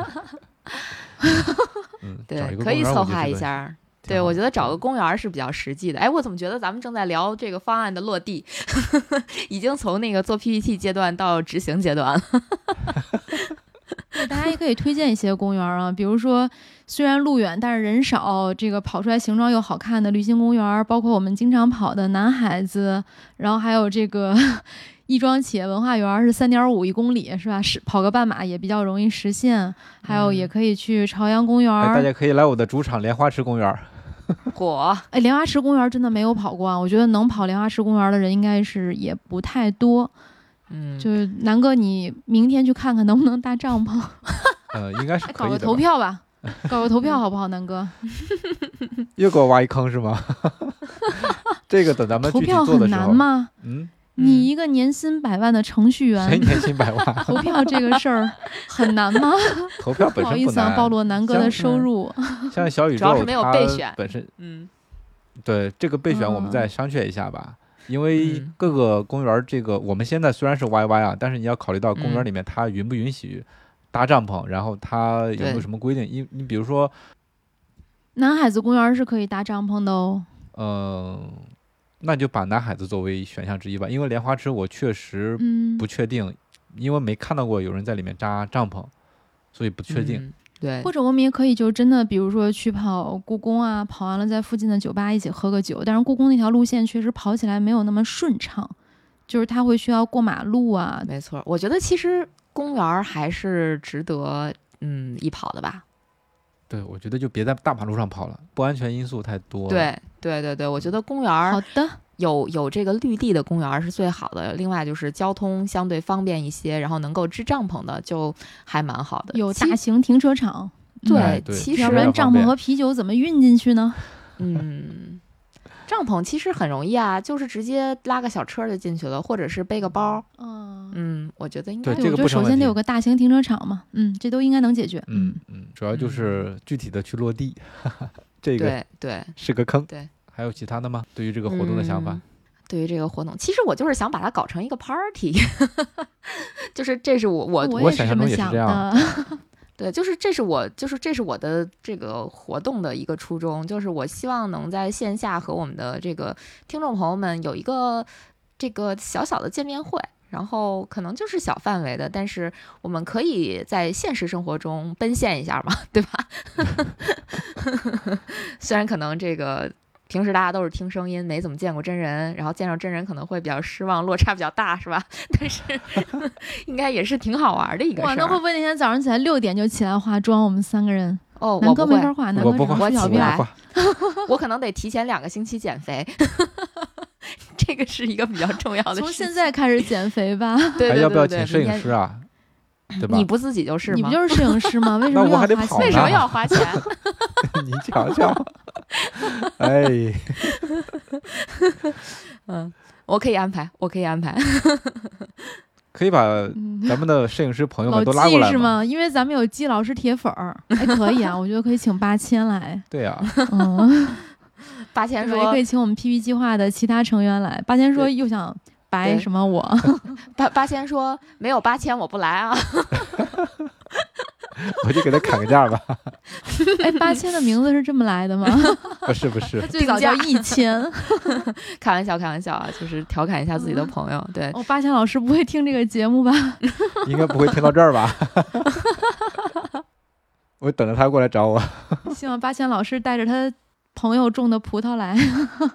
嗯，找对，可以策划一下。对，我觉得找个公园是比较实际的。哎，我怎么觉得咱们正在聊这个方案的落地，已经从那个做 PPT 阶段到执行阶段了。对，大家也可以推荐一些公园啊，比如说虽然路远，但是人少，这个跑出来形状又好看的绿心公园，包括我们经常跑的南孩子，然后还有这个 亦庄企业文化园是三点五一公里，是吧？是跑个半马也比较容易实现。还有也嗯可以去朝阳公园，哎，大家可以来我的主场莲花池公园。果哎，莲花池公园真的没有跑过啊！我觉得能跑莲花池公园的人应该是也不太多。嗯，就是南哥，你明天去看看能不能搭帐篷，呃，应该是哎搞个可以的吧。投票吧，搞个投票好不好，南哥？又给我挖一坑是吗？这个等咱们投票很做的时候，难吗？嗯，你一个年薪百万的程序谁员，年薪百万？投票这个事儿很难吗？投票不本身不好意思啊，暴露南哥的收入。像小宇宙，主要是没有它备选本身嗯对这个备选，我们嗯再商榷一下吧。因为嗯各个公园儿这个，我们现在虽然是 YY 啊，但是你要考虑到公园嗯里面它允不允许搭帐篷，然后它有没有什么规定？你你比如说，南海子公园是可以搭帐篷的哦。嗯、那就把南海子作为选项之一吧，因为莲花池我确实嗯不，确定，因为没看到过有人在里面扎帐篷，所以不确定。嗯对或，者我们也可以就真的，比如说去跑故宫啊，跑完了在附近的酒吧一起喝个酒。但是故宫那条路线确实跑起来没有那么顺畅，就是它会需要过马路啊。没错。我觉得其实公园儿还是值得嗯一跑的吧。对，我觉得就别在大马路上跑了，不安全因素太多。，对对对对，我觉得公园儿好的，有有这个绿地的公园儿是最好的。另外就是交通相对方便一些，然后能够支帐篷的就还蛮好的。有大型停车场。对哎对其实要不然帐篷和啤酒怎么运进去呢？嗯，帐篷其实很容易啊，就是直接拉个小车就进去了，或者是背个包。嗯，嗯，我觉得应该对这个我觉得不成问题首先得有个大型停车场嘛。嗯，这都应该能解决。嗯嗯，主要就是具体的去落地，这个对对。是个坑。对，还有其他的吗？对于这个活动的想法嗯？对于这个活动，其实我就是想把它搞成一个 party，就是这是我我我也是我想象这么想中也是这样的。对，就是这是我就是这是我的这个活动的一个初衷，就是我希望能在线下和我们的这个听众朋友们有一个这个小小的见面会。然后可能就是小范围的，但是我们可以在现实生活中奔现一下嘛，对吧？虽然可能这个平时大家都是听声音，没怎么见过真人，然后见着真人可能会比较失望，落差比较大，是吧？但是应该也是挺好玩的一个事哇，儿。那会不会那天早上起来六点就起来化妆？我们三个人，哦，南我不会，哥没法化，南哥我不画，我起不来。我可能得提前两个星期减肥，这个是一个比较重要的事情。从现在开始减肥吧。对对对还要不要对请摄影师啊？对吧你？不自己就是吗？你不就是摄影师吗？为什么那我还得跑要花钱？为什么要花钱？你瞧瞧，哎，嗯，我可以安排，我可以安排。可以把嗯咱们的摄影师朋友们都拉过来季是？吗？因为咱们有季老师铁粉儿，哎，可以啊，我觉得可以请八千来，对呀，嗯，八千说也可以请我们 PP 计划的其他成员来。八千说又想白什么我，八八千说没有八千我不来啊。我就给他砍个价吧。哎，八千的名字是这么来的吗？不是不是他，最早叫一千。开玩笑，开玩笑啊，就是调侃一下自己的朋友。对，哦，八千老师不会听这个节目吧？应该不会听到这儿吧？我等着他过来找我。希望八千老师带着他朋友种的葡萄来。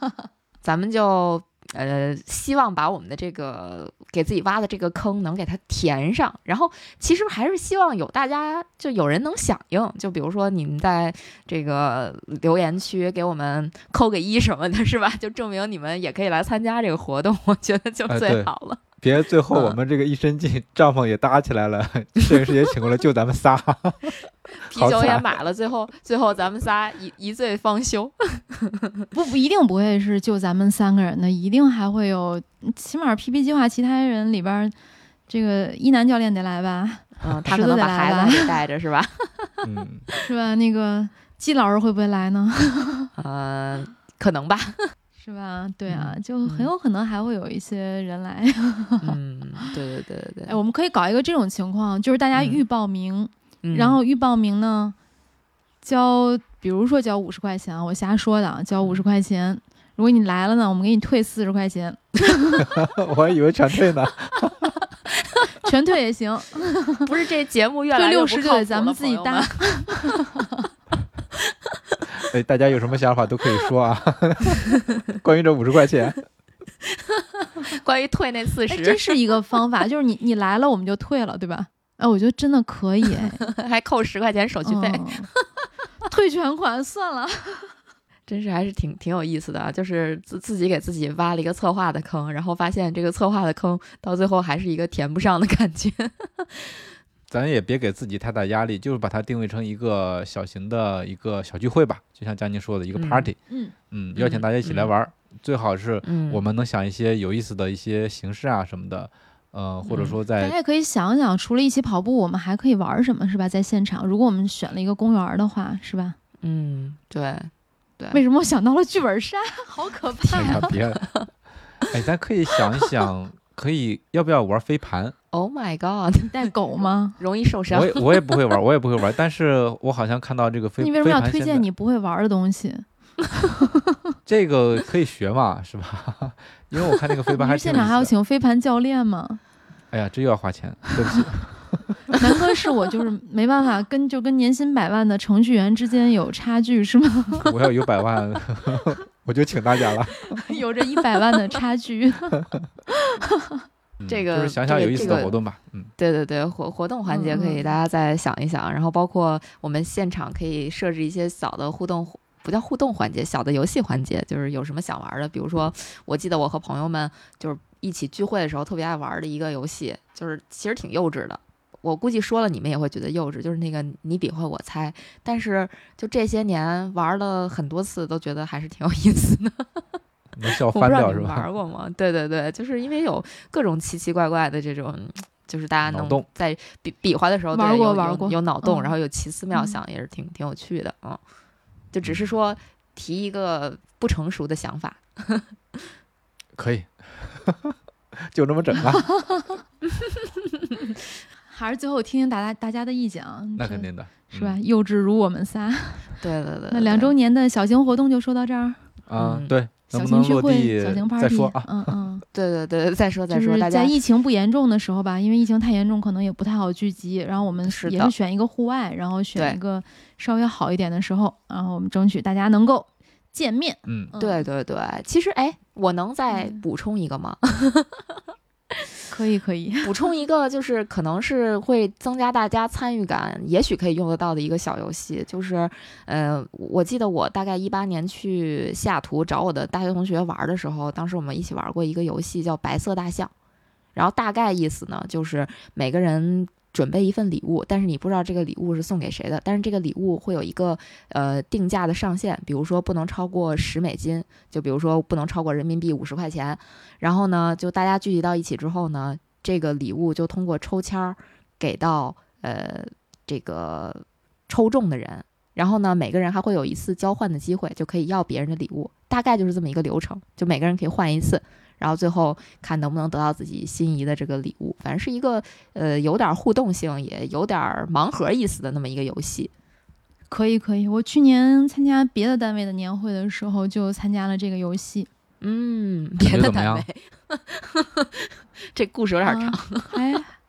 咱们就呃，希望把我们的这个给自己挖的这个坑能给它填上，然后其实还是希望有大家就有人能响应，就比如说你们在这个留言区给我们扣个一什么的，是吧？就证明你们也可以来参加这个活动，我觉得就最好了。别最后嗯我们这个一身劲，帐篷也搭起来了，摄影师也请过来，就咱们仨。啤酒也买了，最后最后咱们仨一一醉方休。不不一定不会是就咱们三个人的，一定还会有，起码 PP 计划其他人里边儿，这个一男教练得来吧，嗯，他可能把孩子也带着，是吧？嗯，是吧？那个季老师会不会来呢？呃，可能吧。是吧？对啊，嗯就很有可能还会有一些人来。嗯，对对对对哎，对。我们可以搞一个这种情况，就是大家嗯预报名，嗯然后预报名呢，交，比如说交五十块钱啊，我瞎说的啊，交五十块钱。如果你来了呢，我们给你退四十块钱，我还以为全退呢。全退也行，不是这节目越退来越不靠谱了咱们自己搭。哎，大家有什么想法都可以说啊。关于这五十块钱，关于退那四十，这，是一个方法，就是你你来了我们就退了，对吧？哎，我觉得真的可以，哎，还扣十块钱手续费，嗯退全款算了。真是还是挺挺有意思的啊！就是自自己给自己挖了一个策划的坑，然后发现这个策划的坑到最后还是一个填不上的感觉。咱也别给自己太大压力，就是把它定位成一个小型的一个小聚会吧，就像佳宁说的一个嗯 party，嗯，嗯，邀请大家一起来嗯玩儿，最好是嗯我们能想一些有意思的一些形式啊什么的，呃，或者嗯说在大家也可以想想，除了一起跑步，我们还可以玩什么，是吧？在现场，如果我们选了一个公园的话，是吧？嗯，对对，为什么我想到了剧本杀？好可怕哎呀别，哎，咱可以想一想，可以要不要玩飞盘？，Oh my God，带狗吗？容易受伤我。也我也不会玩，我也不会玩，但是我好像看到这个飞你为什么要推荐你不会玩的东西？这个可以学嘛，是吧？因为我看那个飞盘还是现场还要请飞盘教练吗？哎呀，这又要花钱，对不起。南哥是我就是没办法跟就跟年薪百万的程序员之间有差距是吗？我要有百万，我就请大家了。有着一百万的差距。嗯这个就是想想有意思的活动吧。嗯，对对对，活活动环节可以大家再想一想，然后包括我们现场可以设置一些小的互动。不叫互动环节，小的游戏环节，就是有什么想玩的，比如说，我记得我和朋友们就是一起聚会的时候特别爱玩的一个游戏，就是其实挺幼稚的。我估计说了你们也会觉得幼稚，就是那个你比划我猜。但是就这些年玩了很多次，都觉得还是挺有意思的。能笑我不翻掉是知道你们玩吧？过吗？对对对，就是因为有各种奇奇怪怪的这种，就是大家能在比比划的时候对玩过有有玩过有脑洞，嗯然后有奇思妙嗯想，也是挺挺有趣的。嗯，就只是说提一个不成熟的想法。可以，就这么整吧。还是最后听听大家大家的意见啊，那肯定的，是吧？幼稚如我们仨。对对对，那两周年的小型活动就说到这儿，嗯，啊对，能小型不能落聚会、地小型再 party，说啊？嗯嗯，对对对，再说再说，在疫情不严重的时候吧，因为疫情太严重，可能也不太好聚集。然后我们是也是选一个户外，然后选一个稍微好一点的时候，然后我们争取大家能够见面。嗯，嗯对，对对，其实哎，我能再嗯补充一个吗？可以可以。补充一个，就是可能是会增加大家参与感，也许可以用得到的一个小游戏，就是，呃，我记得我大概一八年去西雅图找我的大学同学玩的时候，当时我们一起玩过一个游戏叫白色大象，然后大概意思呢就是每个人。准备一份礼物，但是你不知道这个礼物是送给谁的，但是这个礼物会有一个呃定价的上限，比如说不能超过十美金，就比如说不能超过人民币五十块钱，然后呢，就大家聚集到一起之后呢，这个礼物就通过抽签儿给到呃这个抽中的人，然后呢，每个人还会有一次交换的机会，就可以要别人的礼物，大概就是这么一个流程，就每个人可以换一次，然后最后看能不能得到自己心仪的这个礼物，反正是一个呃有点互动性，也有点盲盒意思的那么一个游戏。可以可以，我去年参加别的单位的年会的时候，就参加了这个游戏，嗯，别的单位，这故事有点长。啊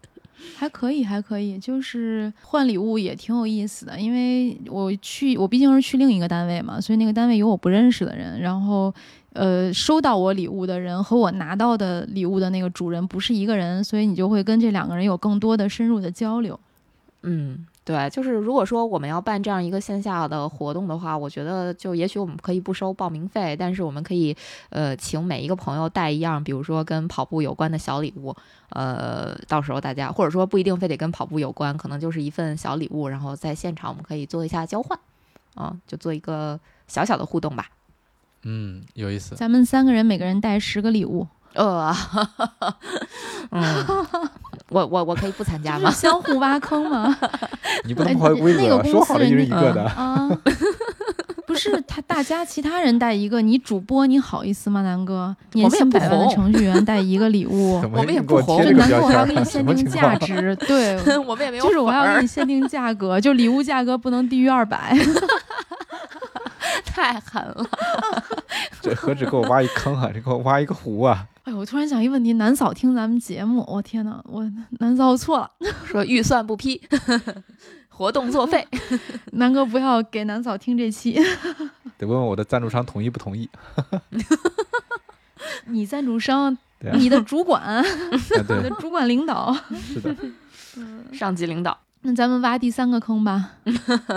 还可以，还可以，就是换礼物也挺有意思的。因为我去，我毕竟是去另一个单位嘛，所以那个单位有我不认识的人，然后呃，收到我礼物的人和我拿到的礼物的那个主人不是一个人，所以你就会跟这两个人有更多的深入的交流。嗯，对，就是如果说我们要办这样一个线下的活动的话，我觉得就也许我们可以不收报名费，但是我们可以呃请每一个朋友带一样，比如说跟跑步有关的小礼物，呃，到时候大家或者说不一定非得跟跑步有关，可能就是一份小礼物，然后在现场我们可以做一下交换，啊，就做一个小小的互动吧。嗯，有意思。咱们三个人每个人带十个礼物，呃，嗯，我我我可以不参加吗？相互挖坑吗？你不能哎破坏规则，那个公说好了一一个的。啊，不是他，大家其他人带一个，你主播你好意思吗，南哥？年薪我们也不红百万的程序员带一个礼物我们也不红贴这南哥我要给你限定？价值，对，我们也没有就是我要给你限定价格，就礼物价格不能低于二百。太狠了。这何止给我挖一坑啊！这给我挖一个湖啊！哎呦，我突然想一个问题，南嫂听咱们节目，我天呐，我南嫂我错了，说预算不批，活动作废。南哥不要给南嫂听这期，得问问我的赞助商同意不同意。你赞助商，啊，你的主管，啊你的，主管领导。是的，上级领导，那咱们挖第三个坑吧，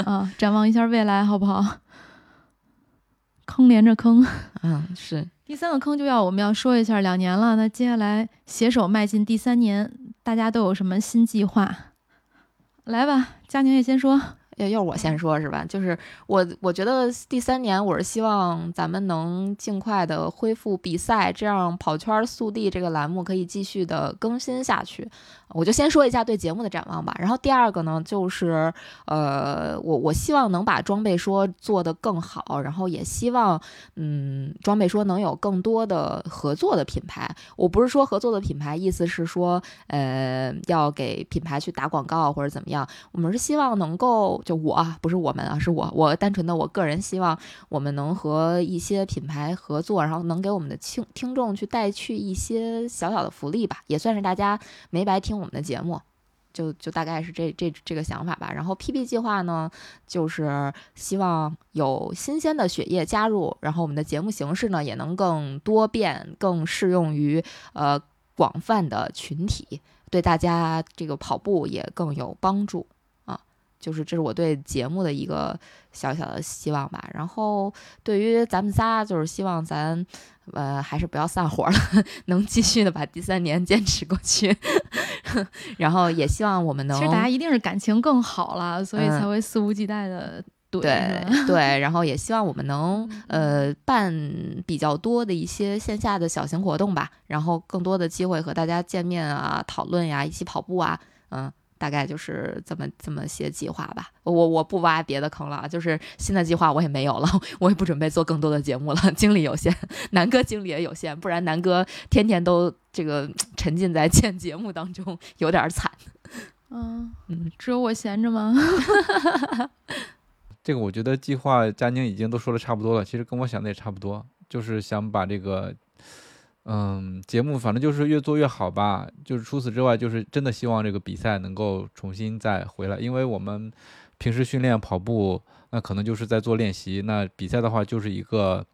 啊，展望一下未来好不好？坑连着坑，嗯，是第三个坑就要我们要说一下，两年了，那接下来携手迈进第三年，大家都有什么新计划？来吧，佳宁也先说。要又是我先说，是吧？就是我，我觉得第三年我是希望咱们能尽快的恢复比赛，这样跑圈速递这个栏目可以继续的更新下去。我就先说一下对节目的展望吧。然后第二个呢，就是呃，我我希望能把装备说做得更好，然后也希望嗯，装备说能有更多的合作的品牌。我不是说合作的品牌，意思是说呃，要给品牌去打广告或者怎么样。我们是希望能够就我，不是我们啊，是我，我单纯的我个人希望我们能和一些品牌合作，然后能给我们的听听众去带去一些小小的福利吧，也算是大家没白听我们的节目。就就大概是这这这个想法吧。然后 PB 计划呢，就是希望有新鲜的血液加入，然后我们的节目形式呢也能更多变，更适用于呃广泛的群体，对大家这个跑步也更有帮助。就是这是我对节目的一个小小的希望吧。然后对于咱们仨，就是希望咱。呃，还是不要散伙了，能继续的把第三年坚持过去，然后也希望我们能。其实大家一定是感情更好了，所以才会肆无忌惮的对对，然后也希望我们能 呃办比较多的一些线下的小型活动吧，然后更多的机会和大家见面啊、讨论呀、一起跑步啊，嗯。大概就是这么这么些计划吧，我我不挖别的坑了，就是新的计划我也没有了，我也不准备做更多的节目了，精力有限，南哥精力也有限，不然南哥天天都这个 沉浸在剪节目当中，有点惨。嗯 嗯，只有我闲着吗？这个我觉得计划佳宁已经都说的差不多了，其实跟我想的也差不多，就是想把这个。嗯，节目反正就是越做越好吧。就是除此之外，就是真的希望这个比赛能够重新再回来。因为我们平时训练跑步，那可能就是在做练习；那比赛的话，就是一个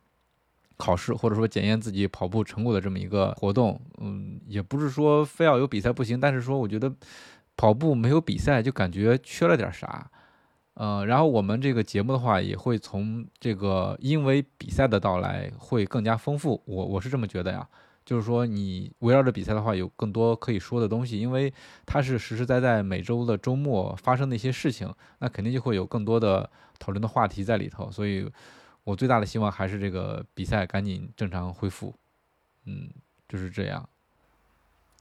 考试，或者说检验自己跑步成果的这么一个活动。嗯，也不是说非要有比赛不行，但是说我觉得跑步没有比赛就感觉缺了点啥。嗯，然后我们这个节目的话，也会从这个因为比赛的到来会更加丰富。我我是这么觉得呀，就是说你围绕着比赛的话，有更多可以说的东西，因为它是实实在在每周的周末发生的一些事情，那肯定就会有更多的讨论的话题在里头。所以，我最大的希望还是这个比赛赶紧正常恢复。嗯，就是这样。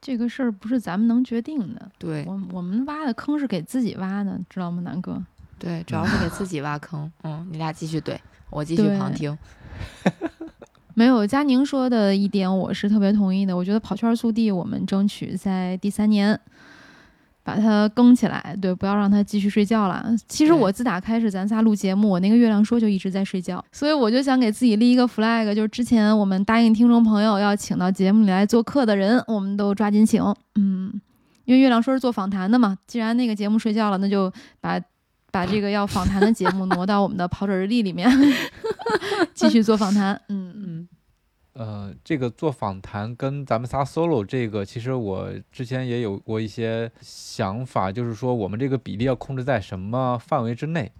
这个事儿不是咱们能决定的。对，我我们挖的坑是给自己挖的，知道吗，南哥？对，主要是给自己挖坑。嗯，你俩继续怼，我继续旁听。没有佳宁说的一点，我是特别同意的。我觉得跑圈速递，我们争取在第三年把它更起来。对，不要让它继续睡觉了。其实我自打开始咱仨录节目，我那个月亮说就一直在睡觉，所以我就想给自己立一个 flag，就是之前我们答应听众朋友要请到节目里来做客的人，我们都抓紧请。嗯，因为月亮说是做访谈的嘛，既然那个节目睡觉了，那就把。把这个要访谈的节目挪到我们的跑者日历里面，继续做访谈。嗯嗯，呃，这个做访谈跟咱们仨 solo 这个，其实我之前也有过一些想法，就是说我们这个比例要控制在什么范围之内，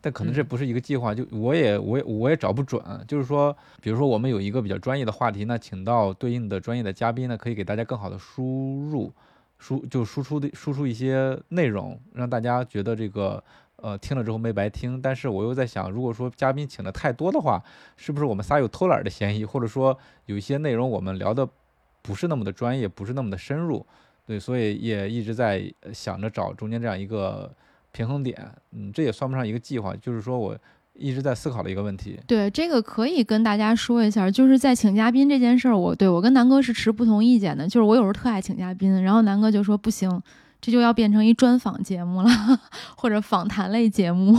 但可能这不是一个计划，就我也我也我也找不准。就是说，比如说我们有一个比较专业的话题，那请到对应的专业的嘉宾呢，可以给大家更好的输入。输就输出的输出一些内容，让大家觉得这个呃听了之后没白听。但是我又在想，如果说嘉宾请的太多的话，是不是我们仨有偷懒的嫌疑？或者说有一些内容我们聊的不是那么的专业，不是那么的深入？对，所以也一直在想着找中间这样一个平衡点。嗯，这也算不上一个计划，就是说我。一直在思考的一个问题，对这个可以跟大家说一下，就是在请嘉宾这件事儿，我对我跟南哥是持不同意见的。就是我有时候特爱请嘉宾，然后南哥就说不行，这就要变成一专访节目了，或者访谈类节目。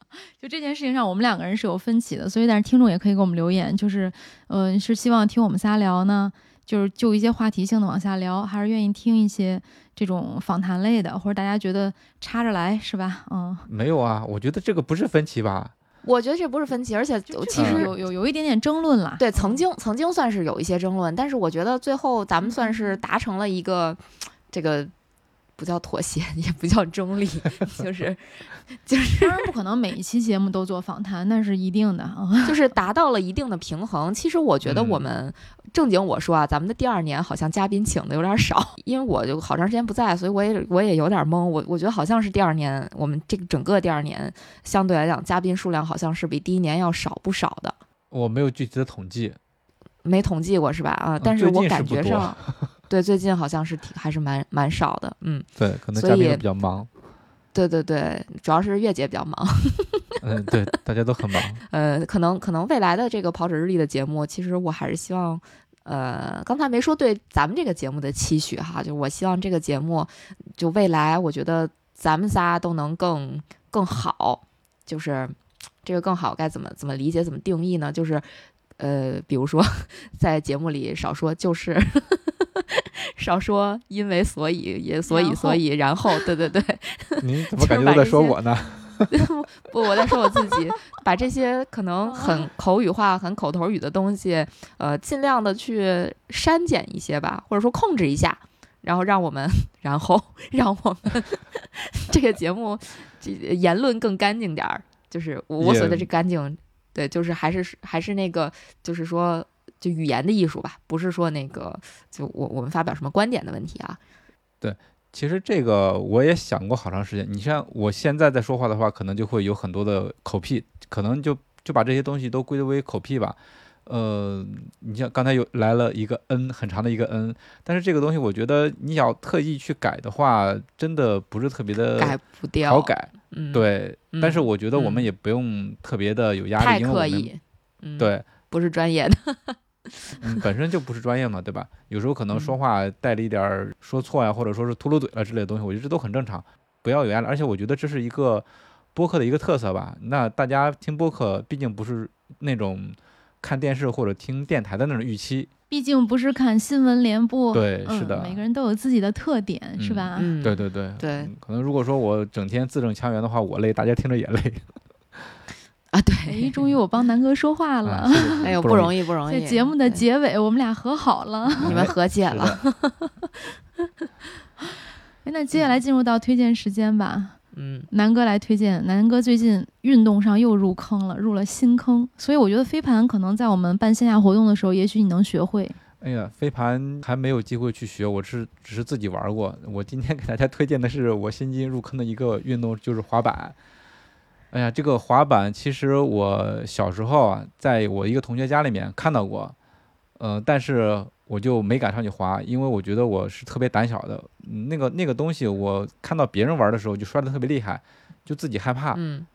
就这件事情上，我们两个人是有分歧的。所以，但是听众也可以给我们留言，就是，嗯，是希望听我们仨聊呢，就是就一些话题性的往下聊，还是愿意听一些这种访谈类的，或者大家觉得插着来是吧？嗯，没有啊，我觉得这个不是分歧吧。我觉得这不是分歧，而且其实有有有一点点争论了。对，曾经曾经算是有一些争论，但是我觉得最后咱们算是达成了一个这个。不叫妥协，也不叫中立，就 是就是，当然不可能每一期节目都做访谈，那是一定的啊，就是达到了一定的平衡。其实我觉得我们正经我说啊，咱们的第二年好像嘉宾请的有点少，因为我就好长时间不在，所以我也我也有点懵。我我觉得好像是第二年，我们这个整个第二年相对来讲嘉宾数量好像是比第一年要少不少的。我没有具体的统计，没统计过是吧？啊，但是我感觉上。对，最近好像是挺还是蛮蛮少的，嗯，对，可能嘉宾比较忙，对对对，主要是月姐比较忙，嗯，对，大家都很忙，呃，可能可能未来的这个跑者日历的节目，其实我还是希望，呃，刚才没说对咱们这个节目的期许哈，就我希望这个节目，就未来我觉得咱们仨都能更更好，就是这个更好该怎么怎么理解怎么定义呢？就是呃，比如说 在节目里少说就是。少说，因为所以也所以所以然后，对对对，你怎么感觉都在说我呢？不，我在说我自己，把这些可能很 口语化、很口头语的东西，呃，尽量的去删减一些吧，或者说控制一下，然后让我们，然后让我们这个节目这言论更干净点儿。就是我我所谓的这干净，对，就是还是还是那个，就是说。就语言的艺术吧，不是说那个就我我们发表什么观点的问题啊。对，其实这个我也想过好长时间。你像我现在在说话的话，可能就会有很多的口癖，可能就就把这些东西都归为口癖吧。呃，你像刚才有来了一个 n 很长的一个 n，但是这个东西我觉得你要特意去改的话，真的不是特别的改不掉，好改。嗯，对。但是我觉得我们也不用特别的有压力，太刻意。嗯，对，不是专业的。嗯，本身就不是专业嘛，对吧？有时候可能说话带了一点说错呀，或者说是秃噜嘴了之类的东西，我觉得这都很正常，不要有压力。而且我觉得这是一个播客的一个特色吧。那大家听播客，毕竟不是那种看电视或者听电台的那种预期，毕竟不是看新闻联播。对，是的，每个人都有自己的特点，是吧？嗯，对对对对。可能如果说我整天字正腔圆的话，我累，大家听着也累。啊，对，哎，终于我帮南哥说话了，哎呦，不容易，不容易。在节目的结尾，我们俩和好了，你们和解了。哎，那接下来进入到推荐时间吧。嗯，南哥来推荐。南哥最近运动上又入坑了，入了新坑，所以我觉得飞盘可能在我们办线下活动的时候，也许你能学会。哎呀，飞盘还没有机会去学，我是只是自己玩过。我今天给大家推荐的是我新进入坑的一个运动，就是滑板。哎呀，这个滑板其实我小时候啊，在我一个同学家里面看到过，呃，但是我就没敢上去滑，因为我觉得我是特别胆小的。那个那个东西，我看到别人玩的时候就摔得特别厉害，就自己害怕。嗯，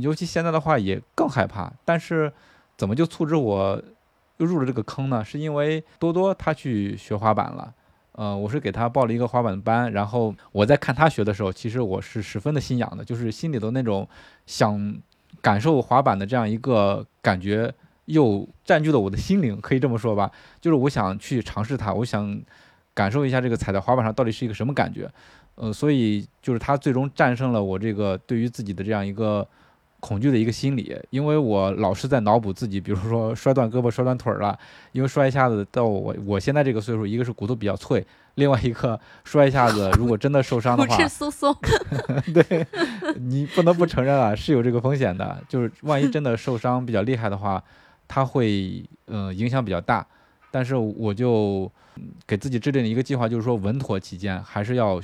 尤其现在的话也更害怕。但是怎么就促使我又入了这个坑呢？是因为多多他去学滑板了。呃，我是给他报了一个滑板班，然后我在看他学的时候，其实我是十分的心痒的，就是心里头那种想感受滑板的这样一个感觉，又占据了我的心灵，可以这么说吧，就是我想去尝试它，我想感受一下这个踩在滑板上到底是一个什么感觉，呃，所以就是他最终战胜了我这个对于自己的这样一个。恐惧的一个心理，因为我老是在脑补自己，比如说摔断胳膊、摔断腿了，因为摔一下子到我我现在这个岁数，一个是骨头比较脆，另外一个摔一下子，如果真的受伤的话，骨质疏松，对你不能不承认啊，是有这个风险的，就是万一真的受伤比较厉害的话，它会呃影响比较大。但是我就给自己制定了一个计划，就是说稳妥起见，还是要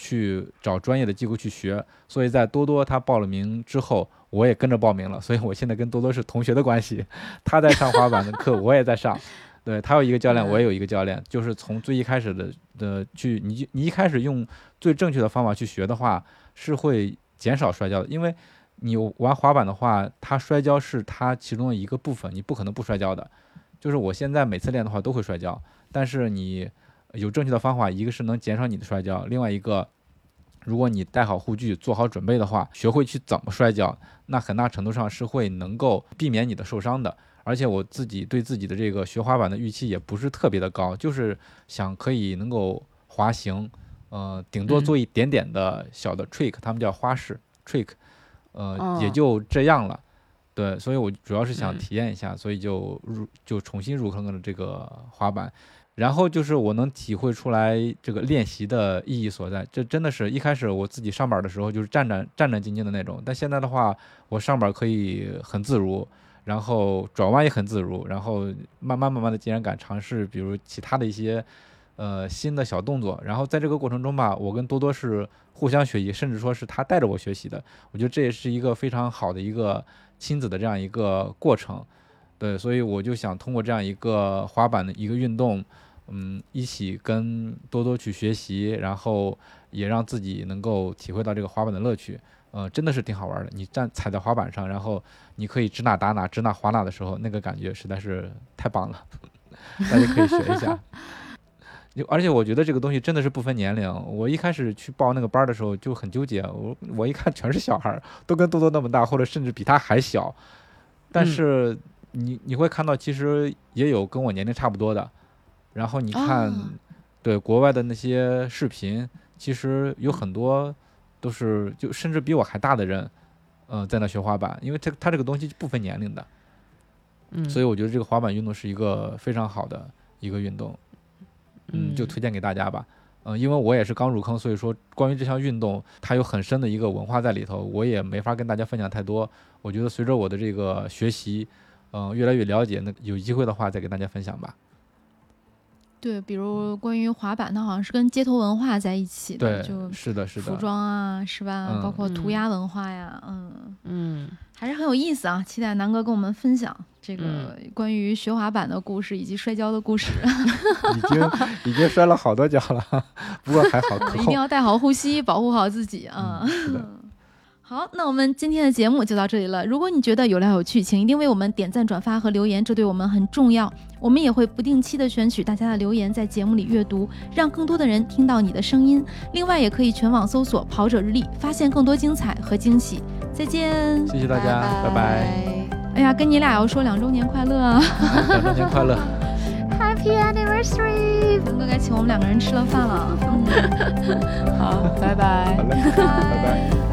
去找专业的机构去学。所以在多多他报了名之后。我也跟着报名了，所以我现在跟多多是同学的关系。他在上滑板的课，我也在上。对他有一个教练，我也有一个教练。就是从最一开始的的去，你你一开始用最正确的方法去学的话，是会减少摔跤的。因为你玩滑板的话，它摔跤是它其中的一个部分，你不可能不摔跤的。就是我现在每次练的话都会摔跤，但是你有正确的方法，一个是能减少你的摔跤，另外一个。如果你带好护具，做好准备的话，学会去怎么摔跤，那很大程度上是会能够避免你的受伤的。而且我自己对自己的这个学滑板的预期也不是特别的高，就是想可以能够滑行，呃，顶多做一点点的小的 trick，他们叫花式 trick，呃，也就这样了。对，所以我主要是想体验一下，所以就入就重新入坑了这个滑板。然后就是我能体会出来这个练习的意义所在，这真的是一开始我自己上板的时候就是战战战战兢兢的那种，但现在的话，我上板可以很自如，然后转弯也很自如，然后慢慢慢慢的竟然敢尝试，比如其他的一些呃新的小动作，然后在这个过程中吧，我跟多多是互相学习，甚至说是他带着我学习的，我觉得这也是一个非常好的一个亲子的这样一个过程，对，所以我就想通过这样一个滑板的一个运动。嗯，一起跟多多去学习，然后也让自己能够体会到这个滑板的乐趣，呃，真的是挺好玩的。你站踩在滑板上，然后你可以指哪打哪，指哪划哪的时候，那个感觉实在是太棒了，大家可以学一下。就而且我觉得这个东西真的是不分年龄。我一开始去报那个班儿的时候就很纠结，我我一看全是小孩儿，都跟多多那么大，或者甚至比他还小。但嗯是你你会看到，其实也有跟我年龄差不多的。然后你看，哦对国外的那些视频，其实有很多都是就甚至比我还大的人，嗯、在那学滑板，因为这它这个东西不分年龄的。嗯，所以我觉得这个滑板运动是一个非常好的一个运动，嗯，就推荐给大家吧。嗯，因为我也是刚入坑，所以说关于这项运动，它有很深的一个文化在里头，我也没法跟大家分享太多。我觉得随着我的这个学习，嗯、越来越了解，那有机会的话再给大家分享吧。对，比如关于滑板，它好像是跟街头文化在一起的，对就，是的，是的，服装啊，是吧？嗯包括涂嗯鸦文化呀，嗯，嗯还是很有意思啊。期待南哥跟我们分享这个嗯关于学滑板的故事以及摔跤的故事。已经已经摔了好多跤了，不过还好，可一定。要带好护膝，保护好自己啊。嗯，是的，好，那我们今天的节目就到这里了。如果你觉得有料有趣，请一定为我们点赞、转发和留言，这对我们很重要。我们也会不定期的选取大家的留言，在节目里阅读，让更多的人听到你的声音。另外，也可以全网搜索“跑者日历”，发现更多精彩和惊喜。再见！谢谢大家，拜拜，哎呀，跟你俩要说两周年快乐啊！两周年快乐。，Happy Anniversary！南哥该请我们两个人吃了饭了。嗯 好，拜拜好。嘞，拜拜。